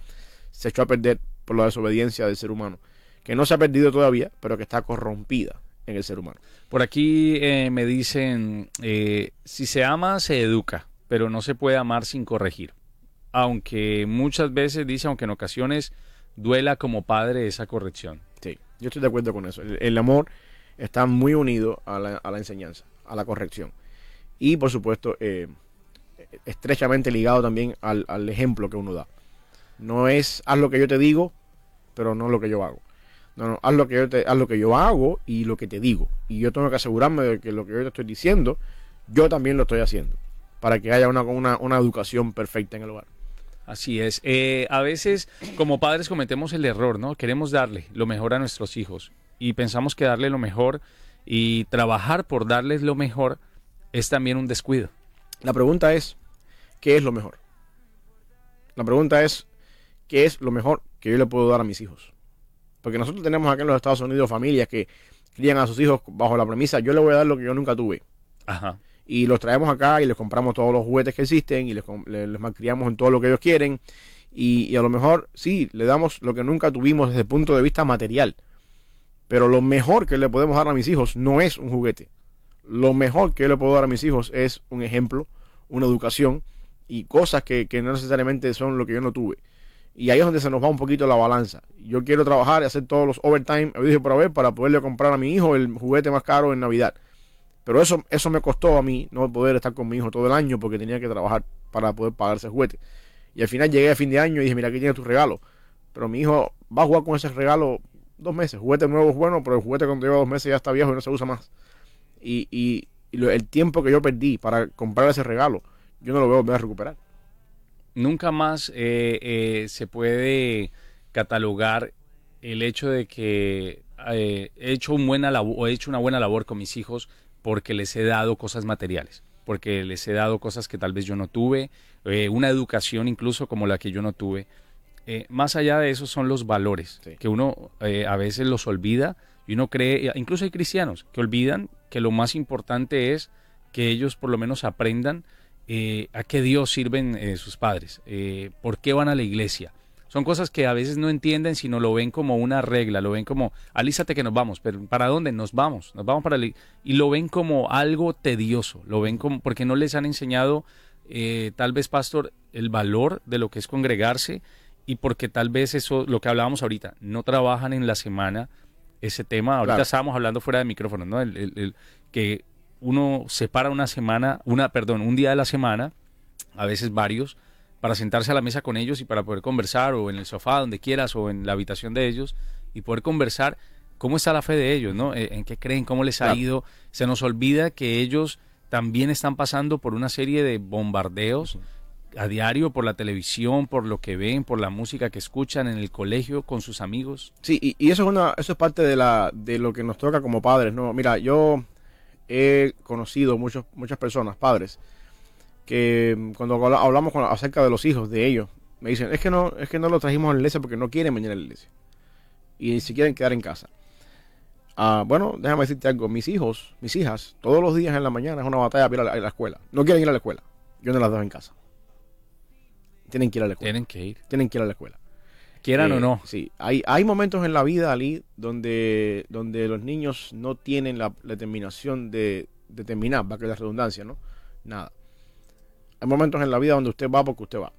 se echó a perder por la desobediencia del ser humano, que no se ha perdido todavía, pero que está corrompida en el ser humano. Por aquí eh, me dicen, eh, si se ama, se educa, pero no se puede amar sin corregir. Aunque muchas veces dice, aunque en ocasiones duela como padre esa corrección. Sí, yo estoy de acuerdo con eso. El, el amor está muy unido a la, a la enseñanza, a la corrección. Y por supuesto, eh, estrechamente ligado también al, al ejemplo que uno da. No es haz lo que yo te digo, pero no lo que yo hago. No, no, haz lo que yo haz lo que yo hago y lo que te digo. Y yo tengo que asegurarme de que lo que yo te estoy diciendo, yo también lo estoy haciendo. Para que haya una, una, una educación perfecta en el hogar. Así es. Eh, a veces como padres cometemos el error, ¿no? Queremos darle lo mejor a nuestros hijos y pensamos que darle lo mejor y trabajar por darles lo mejor es también un descuido. La pregunta es, ¿qué es lo mejor? La pregunta es, ¿qué es lo mejor que yo le puedo dar a mis hijos? Porque nosotros tenemos acá en los Estados Unidos familias que crían a sus hijos bajo la premisa, yo le voy a dar lo que yo nunca tuve. Ajá. Y los traemos acá y les compramos todos los juguetes que existen y les, les malcriamos en todo lo que ellos quieren. Y, y a lo mejor, sí, le damos lo que nunca tuvimos desde el punto de vista material. Pero lo mejor que le podemos dar a mis hijos no es un juguete. Lo mejor que yo le puedo dar a mis hijos es un ejemplo, una educación y cosas que, que no necesariamente son lo que yo no tuve. Y ahí es donde se nos va un poquito la balanza. Yo quiero trabajar y hacer todos los overtime, dije por haber, para poderle comprar a mi hijo el juguete más caro en Navidad. Pero eso, eso me costó a mí no poder estar con mi hijo todo el año porque tenía que trabajar para poder pagar ese juguete. Y al final llegué a fin de año y dije, mira, aquí tienes tu regalo. Pero mi hijo va a jugar con ese regalo dos meses. Juguete nuevo es bueno, pero el juguete cuando lleva dos meses ya está viejo y no se usa más. Y, y, y lo- el tiempo que yo perdí para comprar ese regalo, yo no lo veo volver a recuperar. Nunca más eh, eh, se puede catalogar el hecho de que eh, he hecho un buena labo- he hecho una buena labor con mis hijos porque les he dado cosas materiales, porque les he dado cosas que tal vez yo no tuve, una educación incluso como la que yo no tuve. Eh, más allá de eso son los valores, Sí. que uno eh, a veces los olvida y uno cree, incluso hay cristianos que olvidan que lo más importante es que ellos por lo menos aprendan eh, a qué Dios sirven eh, sus padres, eh, por qué van a la iglesia. Son cosas que a veces no entienden, sino lo ven como una regla, lo ven como, alízate que nos vamos, pero ¿para dónde? Nos vamos, nos vamos para la ig-". Y lo ven como algo tedioso, lo ven como, porque no les han enseñado, tal vez, pastor, el valor de lo que es congregarse y porque tal vez eso, lo que hablábamos ahorita, no trabajan en la semana ese tema. Ahorita Claro. estábamos hablando fuera de micrófono, ¿no? El, el- el- que uno separa una semana, una, perdón, un día de la semana, a veces varios, para sentarse a la mesa con ellos y para poder conversar, o en el sofá, donde quieras, o en la habitación de ellos, y poder conversar cómo está la fe de ellos, ¿no? Eh, En qué creen, cómo les ha Claro. ido. Se nos olvida que ellos también están pasando por una serie de bombardeos a diario por la televisión, por lo que ven, por la música que escuchan en el colegio con sus amigos. Sí, y, eso es una, eso es parte de la, de lo que nos toca como padres, ¿no? Mira, yo he conocido muchos, muchas personas, padres, que cuando habla- hablamos con- acerca de los hijos de ellos, me dicen, es que no, es que no lo trajimos a la iglesia porque no quieren venir a la iglesia. Y si quieren quedar en casa. Ah, bueno, déjame decirte algo, mis hijos, mis hijas, todos los días en la mañana es una batalla para ir a la, a la escuela. No quieren ir a la escuela. Yo no las dejo en casa. Tienen que ir a la escuela. Tienen que ir, Tienen que ir a la escuela. quieran Eh, o no. Sí, hay, hay momentos en la vida, Ali, donde, donde los niños no tienen la, la determinación de, de terminar, va a que la redundancia, ¿no? Nada. Hay momentos en la vida donde usted va porque usted va.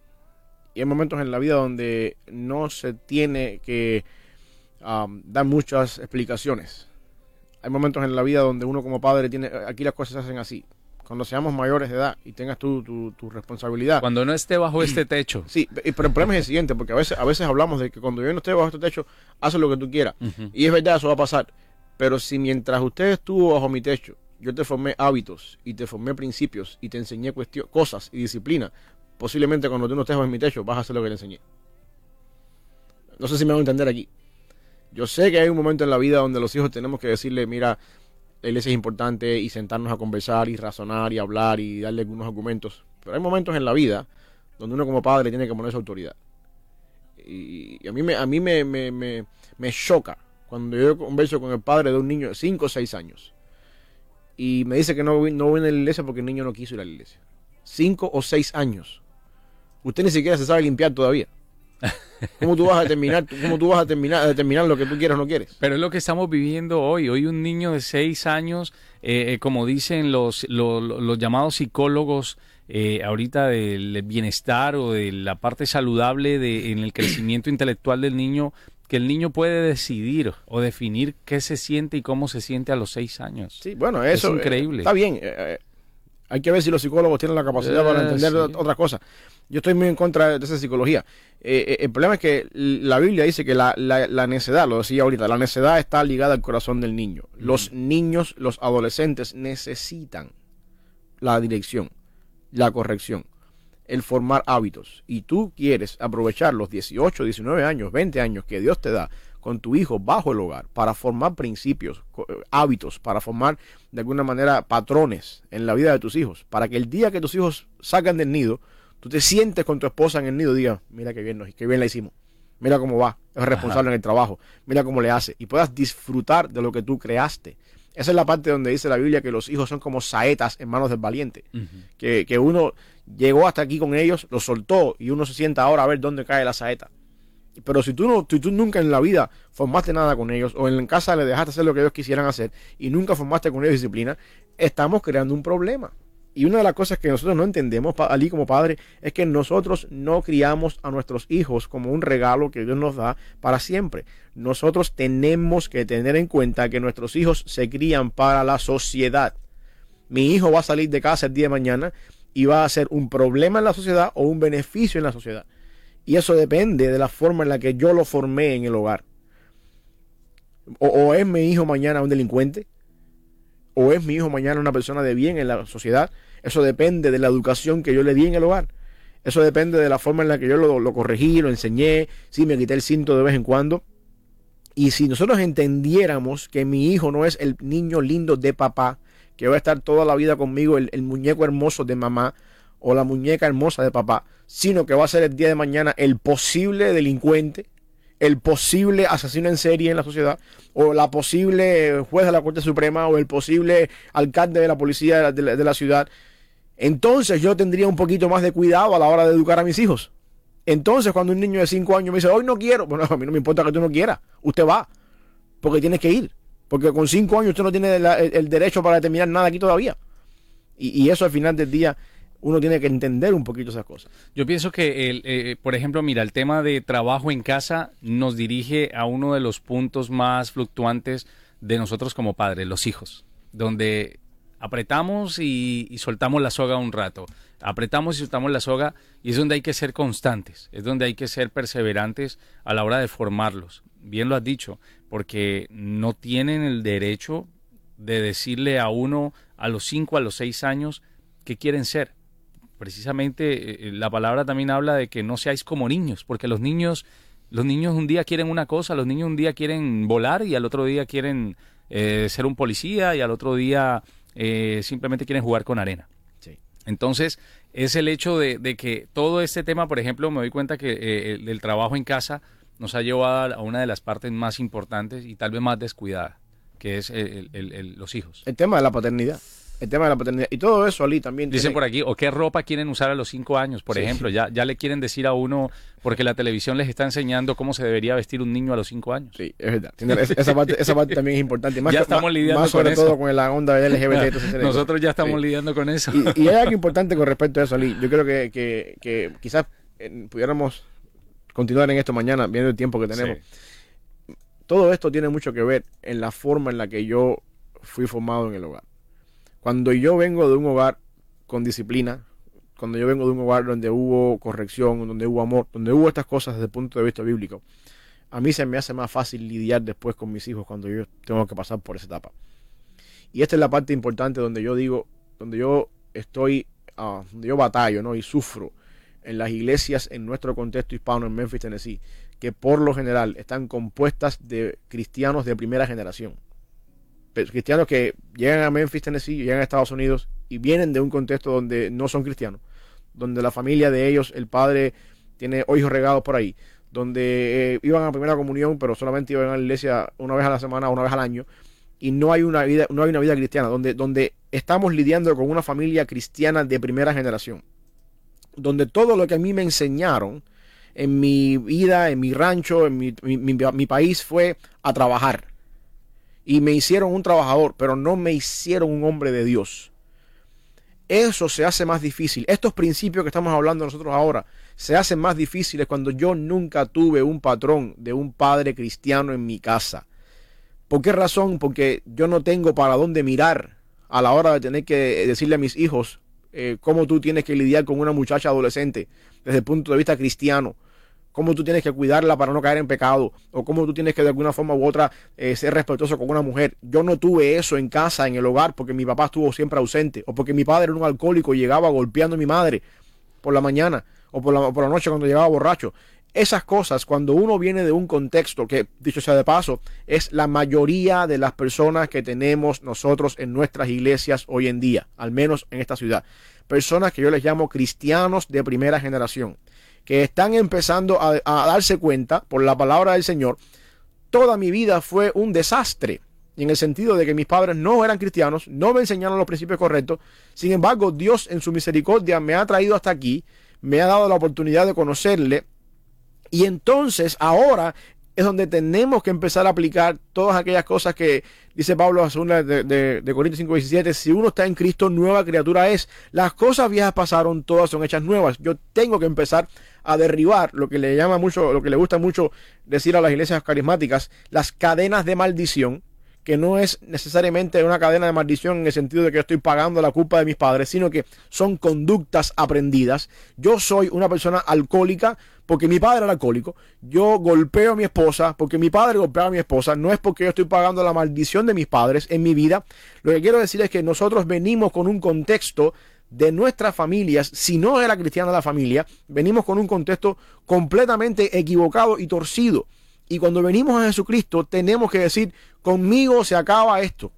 Y hay momentos en la vida donde no se tiene que am, dar muchas explicaciones. Hay momentos en la vida donde uno como padre tiene, aquí las cosas se hacen así. Cuando seamos mayores de edad y tengas tu, tu, tu responsabilidad. Cuando no esté bajo este techo. Sí, pero el problema es el siguiente, porque a veces, a veces hablamos de que cuando yo no esté bajo este techo, haz lo que tú quieras. Y es verdad, eso va a pasar. Pero si mientras usted estuvo bajo mi techo, yo te formé hábitos y te formé principios y te enseñé cosas y disciplina, posiblemente cuando tú no estés bajo mi techo vas a hacer lo que te enseñé. No sé si me van a entender aquí. Yo sé que hay un momento en la vida donde los hijos tenemos que decirle, mira, la iglesia es importante y sentarnos a conversar y razonar y hablar y darle algunos argumentos. Pero hay momentos en la vida donde uno como padre tiene que poner su autoridad. Y, a mí me, a mí me, me, me, me choca cuando yo converso con el padre de un niño de 5 o 6 años y me dice que no, no viene a la iglesia porque el niño no quiso ir a la iglesia. 5 o 6 años. Usted ni siquiera se sabe limpiar todavía. ¿Cómo tú vas a determinar, cómo tú vas a terminar, a determinar lo que tú quieres o no quieres? Pero es lo que estamos viviendo hoy. Hoy un niño de seis años, eh, eh, como dicen los, lo- lo- los llamados psicólogos eh, ahorita del bienestar o de la parte saludable de, en el crecimiento intelectual del niño, que el niño puede decidir o definir qué se siente y cómo se siente a los seis años. Sí, bueno, eso Es increíble. eh, está bien. Eh, eh, hay que ver si los psicólogos tienen la capacidad Eh, para entender sí. ot- otras cosas. Yo estoy muy en contra de esa psicología. Eh, eh, el problema es que la Biblia dice que la, la, la necedad, lo decía ahorita, la necedad está ligada al corazón del niño. Los niños, los adolescentes necesitan la dirección, la corrección, el formar hábitos. Y tú quieres aprovechar los 18, 19 años, 20 años que Dios te da con tu hijo bajo el hogar para formar principios, eh, hábitos, para formar de alguna manera patrones en la vida de tus hijos, para que el día que tus hijos salgan del nido, tú te sientes con tu esposa en el nido y digas, mira qué bien, nos- qué bien la hicimos, mira cómo va, es responsable en el trabajo, mira cómo le hace, y puedas disfrutar de lo que tú creaste. Esa es la parte donde dice la Biblia que los hijos son como saetas en manos del valiente que, que uno llegó hasta aquí con ellos, los soltó y uno se sienta ahora a ver dónde cae la saeta. Pero si tú, no, nunca en la vida formaste nada con ellos o en casa le dejaste hacer lo que ellos quisieran hacer y nunca formaste con ellos disciplina, estamos creando un problema. Y una de las cosas que nosotros no entendemos, Ali como padre, es que nosotros no criamos a nuestros hijos como un regalo que Dios nos da para siempre. Nosotros tenemos que tener en cuenta que nuestros hijos se crían para la sociedad mi hijo va a salir de casa el día de mañana y va a ser un problema en la sociedad o un beneficio en la sociedad. Y eso depende de la forma en la que yo lo formé en el hogar. O, es mi hijo mañana un delincuente, o es mi hijo mañana una persona de bien en la sociedad. Eso depende de la educación que yo le di en el hogar. Eso depende de la forma en la que yo lo, corregí, lo enseñé, si me quité el cinto de vez en cuando. Y si nosotros entendiéramos que mi hijo no es el niño lindo de papá, que va a estar toda la vida conmigo, el muñeco hermoso de mamá o la muñeca hermosa de papá, sino que va a ser el día de mañana el posible delincuente, el posible asesino en serie en la sociedad, o la posible juez de la Corte Suprema, o el posible alcalde de la policía de la, ciudad, entonces yo tendría un poquito más de cuidado a la hora de educar a mis hijos. Entonces, cuando un niño de 5 años me dice, hoy no quiero, bueno, a mí no me importa que tú no quieras, usted va, porque tienes que ir, porque con 5 años usted no tiene el derecho para determinar nada aquí todavía. Y, y eso al final del día uno tiene que entender un poquito esas cosas. Yo pienso que, el, eh, por ejemplo, mira, el tema de trabajo en casa nos dirige a uno de los puntos más fluctuantes de nosotros como padres, los hijos, donde apretamos y, soltamos la soga un rato, apretamos y soltamos la soga y es donde hay que ser constantes, es donde hay que ser perseverantes a la hora de formarlos. Bien lo has dicho, porque no tienen el derecho de decirle a uno a los 5, a los 6 años qué quieren ser precisamente eh, la palabra también habla de que no seáis como niños, porque los niños, los niños un día quieren una cosa, los niños un día quieren volar y al otro día quieren eh, ser un policía y al otro día eh, simplemente quieren jugar con arena. Sí. Entonces, es el hecho de, de que todo este tema, por ejemplo, me doy cuenta que eh, el, el trabajo en casa nos ha llevado a una de las partes más importantes y tal vez más descuidada, que es el- el- el- los hijos. El tema de la paternidad. El tema de la paternidad. Y todo eso, Ali, también. Dicen tiene- por aquí, o qué ropa quieren usar a los cinco años, por Sí. ejemplo. Ya, ya le quieren decir a uno, porque la televisión les está enseñando cómo se debería vestir un niño a los cinco años. Sí, es verdad. Es- esa, parte, esa parte también es importante. Más Ya estamos más- lidiando Más sobre con eso. todo con la onda LGBT. ese Nosotros ya estamos Sí. lidiando con eso. Y, y hay algo importante con respecto a eso, Ali. Yo creo que, que, que quizás eh, pudiéramos continuar en esto mañana, viendo el tiempo que tenemos. Sí. Todo esto tiene mucho que ver en la forma en la que yo fui formado en el hogar. Cuando yo vengo de un hogar con disciplina, cuando yo vengo de un hogar donde hubo corrección, donde hubo amor, donde hubo estas cosas desde el punto de vista bíblico, a mí se me hace más fácil lidiar después con mis hijos cuando yo tengo que pasar por esa etapa. Y esta es la parte importante donde yo digo, donde yo estoy, ah, donde yo batallo, ¿no? Y sufro en las iglesias en nuestro contexto hispano en Memphis, Tennessee, que por lo general están compuestas de cristianos de primera generación. Cristianos que llegan a Memphis, Tennessee, llegan a Estados Unidos y vienen de un contexto donde no son cristianos, donde la familia de ellos, el padre tiene hijos regados por ahí, donde eh, iban a primera comunión, pero solamente iban a la iglesia una vez a la semana, una vez al año, y no hay una vida, no hay una vida cristiana, donde, donde estamos lidiando con una familia cristiana de primera generación, donde todo lo que a mí me enseñaron en mi vida, en mi rancho, en mi- mi país fue a trabajar. Y me hicieron un trabajador, pero no me hicieron un hombre de Dios. Eso se hace más difícil. Estos principios que estamos hablando nosotros ahora se hacen más difíciles cuando yo nunca tuve un patrón de un padre cristiano en mi casa. ¿Por qué razón? Porque yo no tengo para dónde mirar a la hora de tener que decirle a mis hijos eh, cómo tú tienes que lidiar con una muchacha adolescente desde el punto de vista cristiano, cómo tú tienes que cuidarla para no caer en pecado, o cómo tú tienes que de alguna forma u otra eh, ser respetuoso con una mujer. Yo no tuve eso en casa, en el hogar, porque mi papá estuvo siempre ausente, o porque mi padre era un alcohólico y llegaba golpeando a mi madre por la mañana, o por la, o por la noche cuando llegaba borracho. Esas cosas, cuando uno viene de un contexto que, dicho sea de paso, es la mayoría de las personas que tenemos nosotros en nuestras iglesias hoy en día, al menos en esta ciudad. Personas que yo les llamo cristianos de primera generación, que están empezando a, darse cuenta por la palabra del Señor, toda mi vida fue un desastre. En el sentido de que mis padres no eran cristianos, no me enseñaron los principios correctos. Sin embargo, Dios en su misericordia me ha traído hasta aquí, me ha dado la oportunidad de conocerle, y entonces ahora es donde tenemos que empezar a aplicar todas aquellas cosas que dice Pablo a segunda de, de, de Corintios 5, 17. Si uno está en Cristo, nueva criatura es. Las cosas viejas pasaron, todas son hechas nuevas. Yo tengo que empezar a derribar lo que le llama mucho, lo que le gusta mucho decir a las iglesias carismáticas, las cadenas de maldición que no es necesariamente una cadena de maldición en el sentido de que estoy pagando la culpa de mis padres, sino que son conductas aprendidas. Yo soy una persona alcohólica porque mi padre era alcohólico. Yo golpeo a mi esposa porque mi padre golpeaba a mi esposa. No es porque yo estoy pagando la maldición de mis padres en mi vida. Lo que quiero decir es que nosotros venimos con un contexto de nuestras familias, si no era cristiana la familia, venimos con un contexto completamente equivocado y torcido. Y cuando venimos a Jesucristo, tenemos que decir, conmigo se acaba esto.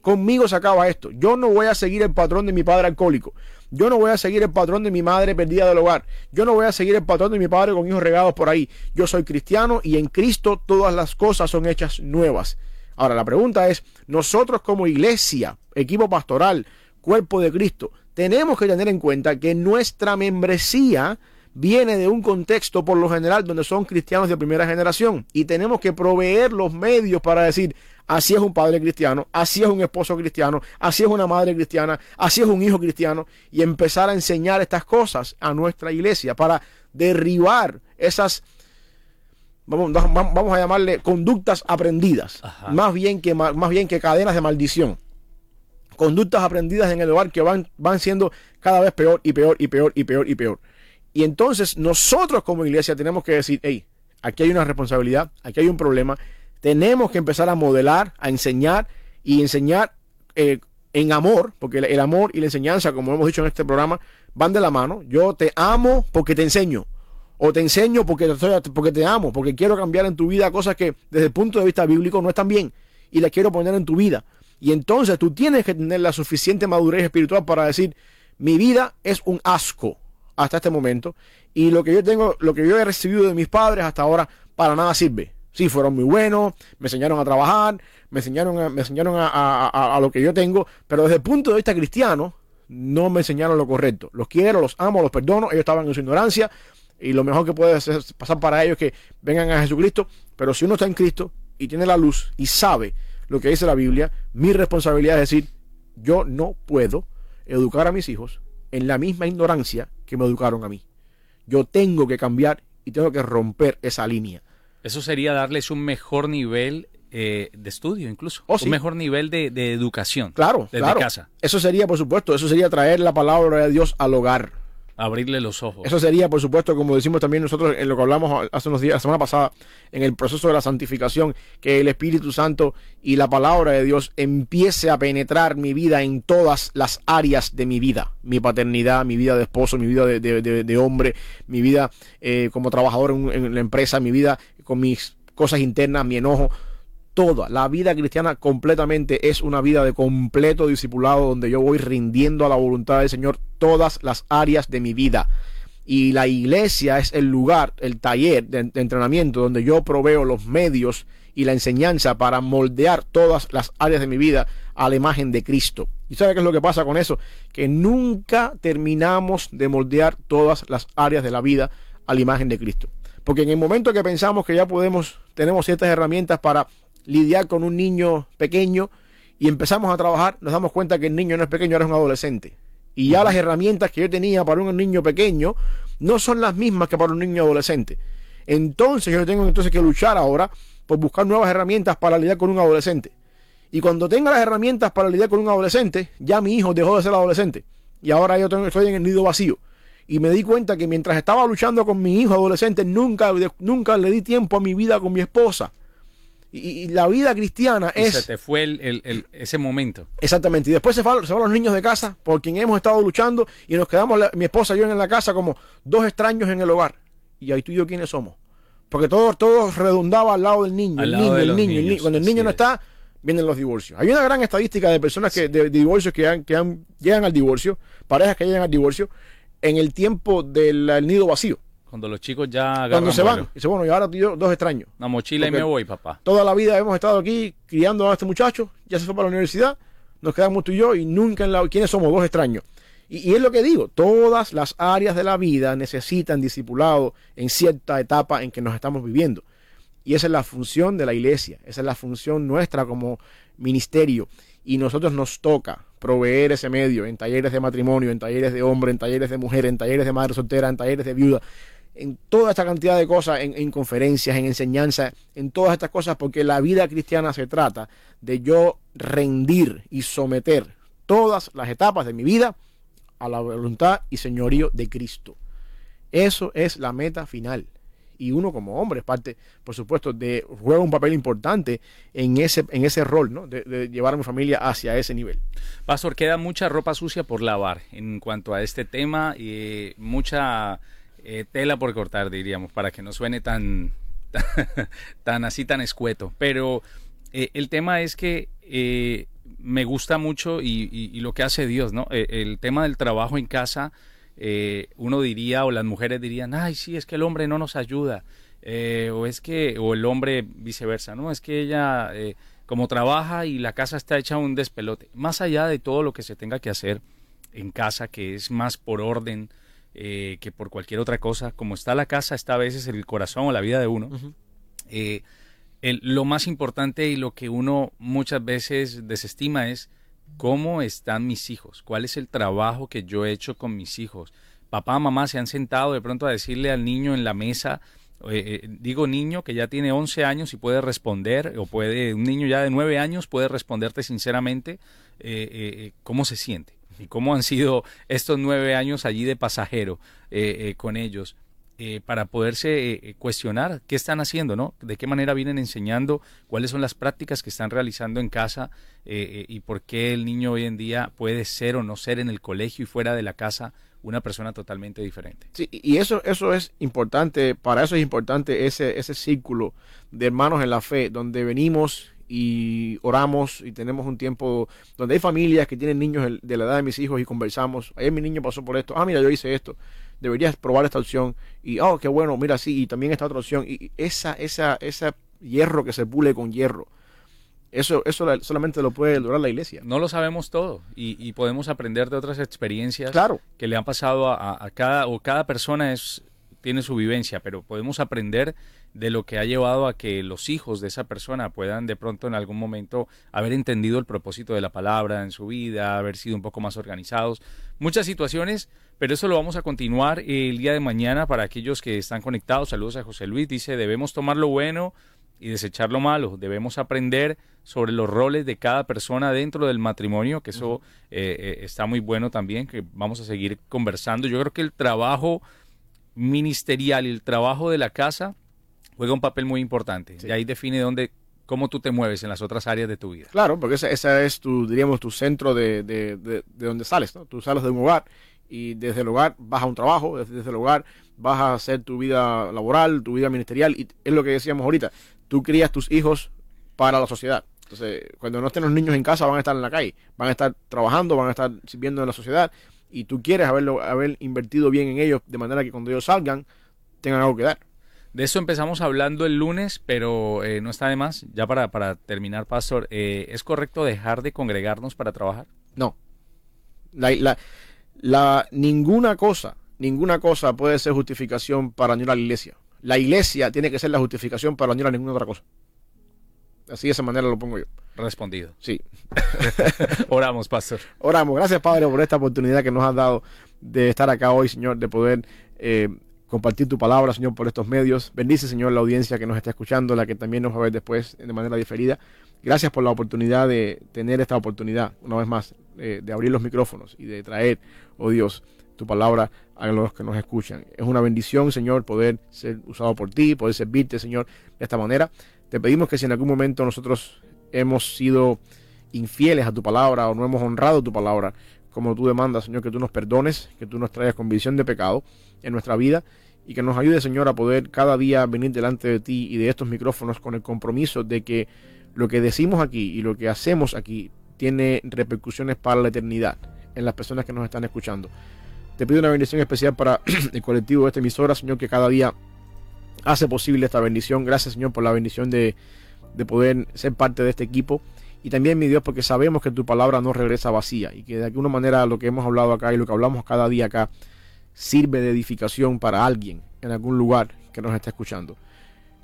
Conmigo se acaba esto. Yo no voy a seguir el patrón de mi padre alcohólico. Yo no voy a seguir el patrón de mi madre perdida del hogar. Yo no voy a seguir el patrón de mi padre con hijos regados por ahí. Yo soy cristiano y en Cristo todas las cosas son hechas nuevas. Ahora, la pregunta es, nosotros como iglesia, equipo pastoral, cuerpo de Cristo, tenemos que tener en cuenta que nuestra membresía viene de un contexto por lo general donde son cristianos de primera generación y tenemos que proveer los medios para decir así es un padre cristiano, así es un esposo cristiano, así es una madre cristiana, así es un hijo cristiano, y empezar a enseñar estas cosas a nuestra iglesia para derribar esas, vamos, vamos a llamarle conductas aprendidas, Ajá. más bien, que, más bien que cadenas de maldición. Conductas aprendidas en el hogar que van, van siendo cada vez peor y peor y peor y peor y peor. Y entonces nosotros como iglesia tenemos que decir, hey, aquí hay una responsabilidad, aquí hay un problema, tenemos que empezar a modelar, a enseñar y enseñar eh, en amor, porque el, amor y la enseñanza, como hemos dicho en este programa, van de la mano. Yo te amo porque te enseño. O te enseño porque, porque te amo, porque quiero cambiar en tu vida cosas que desde el punto de vista bíblico no están bien y las quiero poner en tu vida. Y entonces tú tienes que tener la suficiente madurez espiritual para decir, mi vida es un asco hasta este momento y lo que yo tengo, lo que yo he recibido de mis padres hasta ahora para nada sirve. Sí, fueron muy buenos, me enseñaron a trabajar, me enseñaron a, me enseñaron a, a- a- lo que yo tengo, pero desde el punto de vista cristiano no me enseñaron lo correcto. Los quiero, los amo, los perdono, ellos estaban en su ignorancia y lo mejor que puede hacer- pasar para ellos es que vengan a Jesucristo, pero si uno está en Cristo y tiene la luz y sabe lo que dice la Biblia, mi responsabilidad es decir, yo no puedo educar a mis hijos en la misma ignorancia que me educaron a mí. Yo tengo que cambiar y tengo que romper esa línea. Eso sería darles un mejor nivel eh, de estudio, incluso. Oh, sí. Un mejor nivel de, de educación. Claro, Desde claro. casa. Eso sería, por supuesto, eso sería traer la palabra de Dios al hogar. Abrirle los ojos. Eso sería, por supuesto, como decimos también nosotros en lo que hablamos hace unos días, la semana pasada, en el proceso de la santificación, que el Espíritu Santo y la palabra de Dios empiece a penetrar mi vida en todas las áreas de mi vida. Mi paternidad, mi vida de esposo, mi vida de, de- hombre, mi vida eh, como trabajador en la empresa, mi vida con mis cosas internas, mi enojo. Toda la vida cristiana completamente es una vida de completo discipulado donde yo voy rindiendo a la voluntad del Señor todas las áreas de mi vida. Y la iglesia es el lugar, el taller de, entrenamiento donde yo proveo los medios y la enseñanza para moldear todas las áreas de mi vida a la imagen de Cristo. ¿Y sabe qué es lo que pasa con eso? Que nunca terminamos de moldear todas las áreas de la vida a la imagen de Cristo. Porque en el momento que pensamos que ya podemos, tenemos ciertas herramientas para lidiar con un niño pequeño y empezamos a trabajar, nos damos cuenta que el niño no es pequeño, ahora es un adolescente. Y ya las herramientas que yo tenía para un niño pequeño no son las mismas que para un niño adolescente. Entonces yo tengo entonces que luchar ahora por buscar nuevas herramientas para lidiar con un adolescente. Y cuando tenga las herramientas para lidiar con un adolescente, ya mi hijo dejó de ser adolescente. Y ahora yo estoy en el nido vacío. Y me di cuenta que mientras estaba luchando con mi hijo adolescente, nunca, nunca le di tiempo a mi vida con mi esposa. Y, y la vida cristiana Y se es... te fue el- el- el- ese momento. Exactamente. Y después se van los niños de casa por quien hemos estado luchando y nos quedamos, la- mi esposa y yo en la casa como dos extraños en el hogar. Y ahí tú y yo quiénes somos. Porque todo, todo redundaba al lado del niño. Al el lado niño, de el niño, el niño. Cuando el niño no es. está, vienen los divorcios. Hay una gran estadística de personas que de, de divorcios que, han, que han- llegan al divorcio, parejas que llegan al divorcio, en el tiempo del el nido vacío. Cuando los chicos ya Cuando se van. Dice, bueno, y ahora yo, dos extraños. Una mochila y me voy, papá. Toda la vida hemos estado aquí criando a este muchacho, ya se fue para la universidad, nos quedamos tú y yo y nunca en la... ¿Quiénes somos? Dos extraños. Y, y es lo que digo, todas las áreas de la vida necesitan discipulado en cierta etapa en que nos estamos viviendo. Y esa es la función de la iglesia, esa es la función nuestra como ministerio. Y nosotros nos toca proveer ese medio en talleres de matrimonio, en talleres de hombre, en talleres de mujer, en talleres de madre soltera, en talleres de viuda, en toda esta cantidad de cosas, en, en conferencias, en enseñanza, en todas estas cosas, porque la vida cristiana se trata de yo rendir y someter todas las etapas de mi vida a la voluntad y señorío de Cristo. Eso es la meta final. Y uno como hombre es parte, por supuesto, de juega un papel importante en ese, en ese rol, ¿no? De, de llevar a mi familia hacia ese nivel. Pastor, queda mucha ropa sucia por lavar en cuanto a este tema y mucha eh, tela por cortar, diríamos, para que no suene tan, tan así, tan escueto. Pero eh, el tema es que eh, me gusta mucho y, y- lo que hace Dios, ¿no? El tema del trabajo en casa, uno diría o las mujeres dirían, ay, sí, es que el hombre no nos ayuda. O es que, o el hombre viceversa, ¿no? Es que ella, como trabaja y la casa está hecha un despelote. Más allá de todo lo que se tenga que hacer en casa, que es más por orden eh, que por cualquier otra cosa, como está la casa, está a veces el corazón o la vida de uno. Eh, el- lo más importante y lo que uno muchas veces desestima es cómo están mis hijos, cuál es el trabajo que yo he hecho con mis hijos. Papá, mamá se han sentado de pronto a decirle al niño en la mesa, eh, eh, digo niño que ya tiene 11 años y puede responder, o puede, un niño ya de 9 años puede responderte sinceramente eh, cómo se siente y cómo han sido estos nueve años allí de pasajero eh, eh, con ellos. eh, para poderse eh, cuestionar qué están haciendo, ¿no? De qué manera vienen enseñando, cuáles son las prácticas que están realizando en casa y por qué el niño hoy en día puede ser o no ser en el colegio y fuera de la casa una persona totalmente diferente. Sí, y eso, eso es importante, para eso es importante ese, ese círculo de hermanos en la fe, donde venimos y oramos y tenemos un tiempo donde hay familias que tienen niños de la edad de mis hijos y conversamos, ayer mi niño pasó por esto, ah, mira, yo hice esto, deberías probar esta opción, y oh, qué bueno, mira, sí, y también esta otra opción, y esa, esa, esa hierro que se pule con hierro, eso, eso la- solamente lo puede lograr la iglesia. No lo sabemos todo y, y podemos aprender de otras experiencias Claro. que le han pasado a, a- a cada o cada persona es tiene su vivencia, pero podemos aprender de lo que ha llevado a que los hijos de esa persona puedan de pronto en algún momento haber entendido el propósito de la palabra en su vida, haber sido un poco más organizados, muchas situaciones, pero eso lo vamos a continuar el día de mañana para aquellos que están conectados. Saludos a José Luis, dice, debemos tomar lo bueno y desechar lo malo. Debemos aprender sobre los roles de cada persona dentro del matrimonio, que eso eh, eh, está muy bueno también, que vamos a seguir conversando. Yo creo que el trabajo ministerial y el trabajo de la casa juega un papel muy importante. Sí. Y ahí define dónde, cómo tú te mueves en las otras áreas de tu vida. Claro, porque ese, ese es tu, diríamos, tu centro de, de, de, de donde sales, ¿no? Tú sales de un hogar y desde el hogar vas a un trabajo, desde, desde el hogar vas a hacer tu vida laboral, tu vida ministerial, y es lo que decíamos ahorita, tú crías tus hijos para la sociedad. Entonces, cuando no estén los niños en casa, van a estar en la calle, van a estar trabajando, van a estar sirviendo en la sociedad, y tú quieres haberlo, haber invertido bien en ellos, de manera que cuando ellos salgan, tengan algo que dar. De eso empezamos hablando el lunes, pero eh, no está de más. Ya para, para terminar, Pastor, eh, ¿es correcto dejar de congregarnos para trabajar? No. La, la, la- ninguna cosa, ninguna cosa puede ser justificación para unir a la iglesia. La iglesia tiene que ser la justificación para unir a ninguna otra cosa. Así de esa manera lo pongo yo. Respondido. Sí. Oramos, Pastor. Oramos. Gracias, Padre, por esta oportunidad que nos has dado de estar acá hoy, Señor, de poder eh, compartir tu palabra, Señor, por estos medios. Bendice, Señor, la audiencia que nos está escuchando, la que también nos va a ver después de manera diferida. Gracias por la oportunidad de tener esta oportunidad, una vez más, eh, de abrir los micrófonos y de traer, oh Dios, tu palabra a los que nos escuchan. Es una bendición, Señor, poder ser usado por ti, poder servirte, Señor, de esta manera. Te pedimos que si en algún momento nosotros hemos sido infieles a tu palabra o no hemos honrado tu palabra, como tú demandas, Señor, que tú nos perdones, que tú nos traigas convicción de pecado en nuestra vida y que nos ayude, Señor, a poder cada día venir delante de ti y de estos micrófonos con el compromiso de que lo que decimos aquí y lo que hacemos aquí tiene repercusiones para la eternidad en las personas que nos están escuchando. Te pido una bendición especial para el colectivo de esta emisora, Señor, que cada día hace posible esta bendición. Gracias, Señor, por la bendición de, de poder ser parte de este equipo. Y también, mi Dios, porque sabemos que tu palabra no regresa vacía y que de alguna manera lo que hemos hablado acá y lo que hablamos cada día acá sirve de edificación para alguien en algún lugar que nos está escuchando.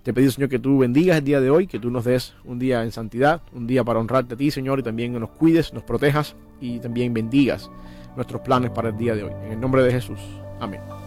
Te pido, Señor, que tú bendigas el día de hoy, que tú nos des un día en santidad, un día para honrarte a ti, Señor, y también nos cuides, nos protejas y también bendigas nuestros planes para el día de hoy. En el nombre de Jesús. Amén.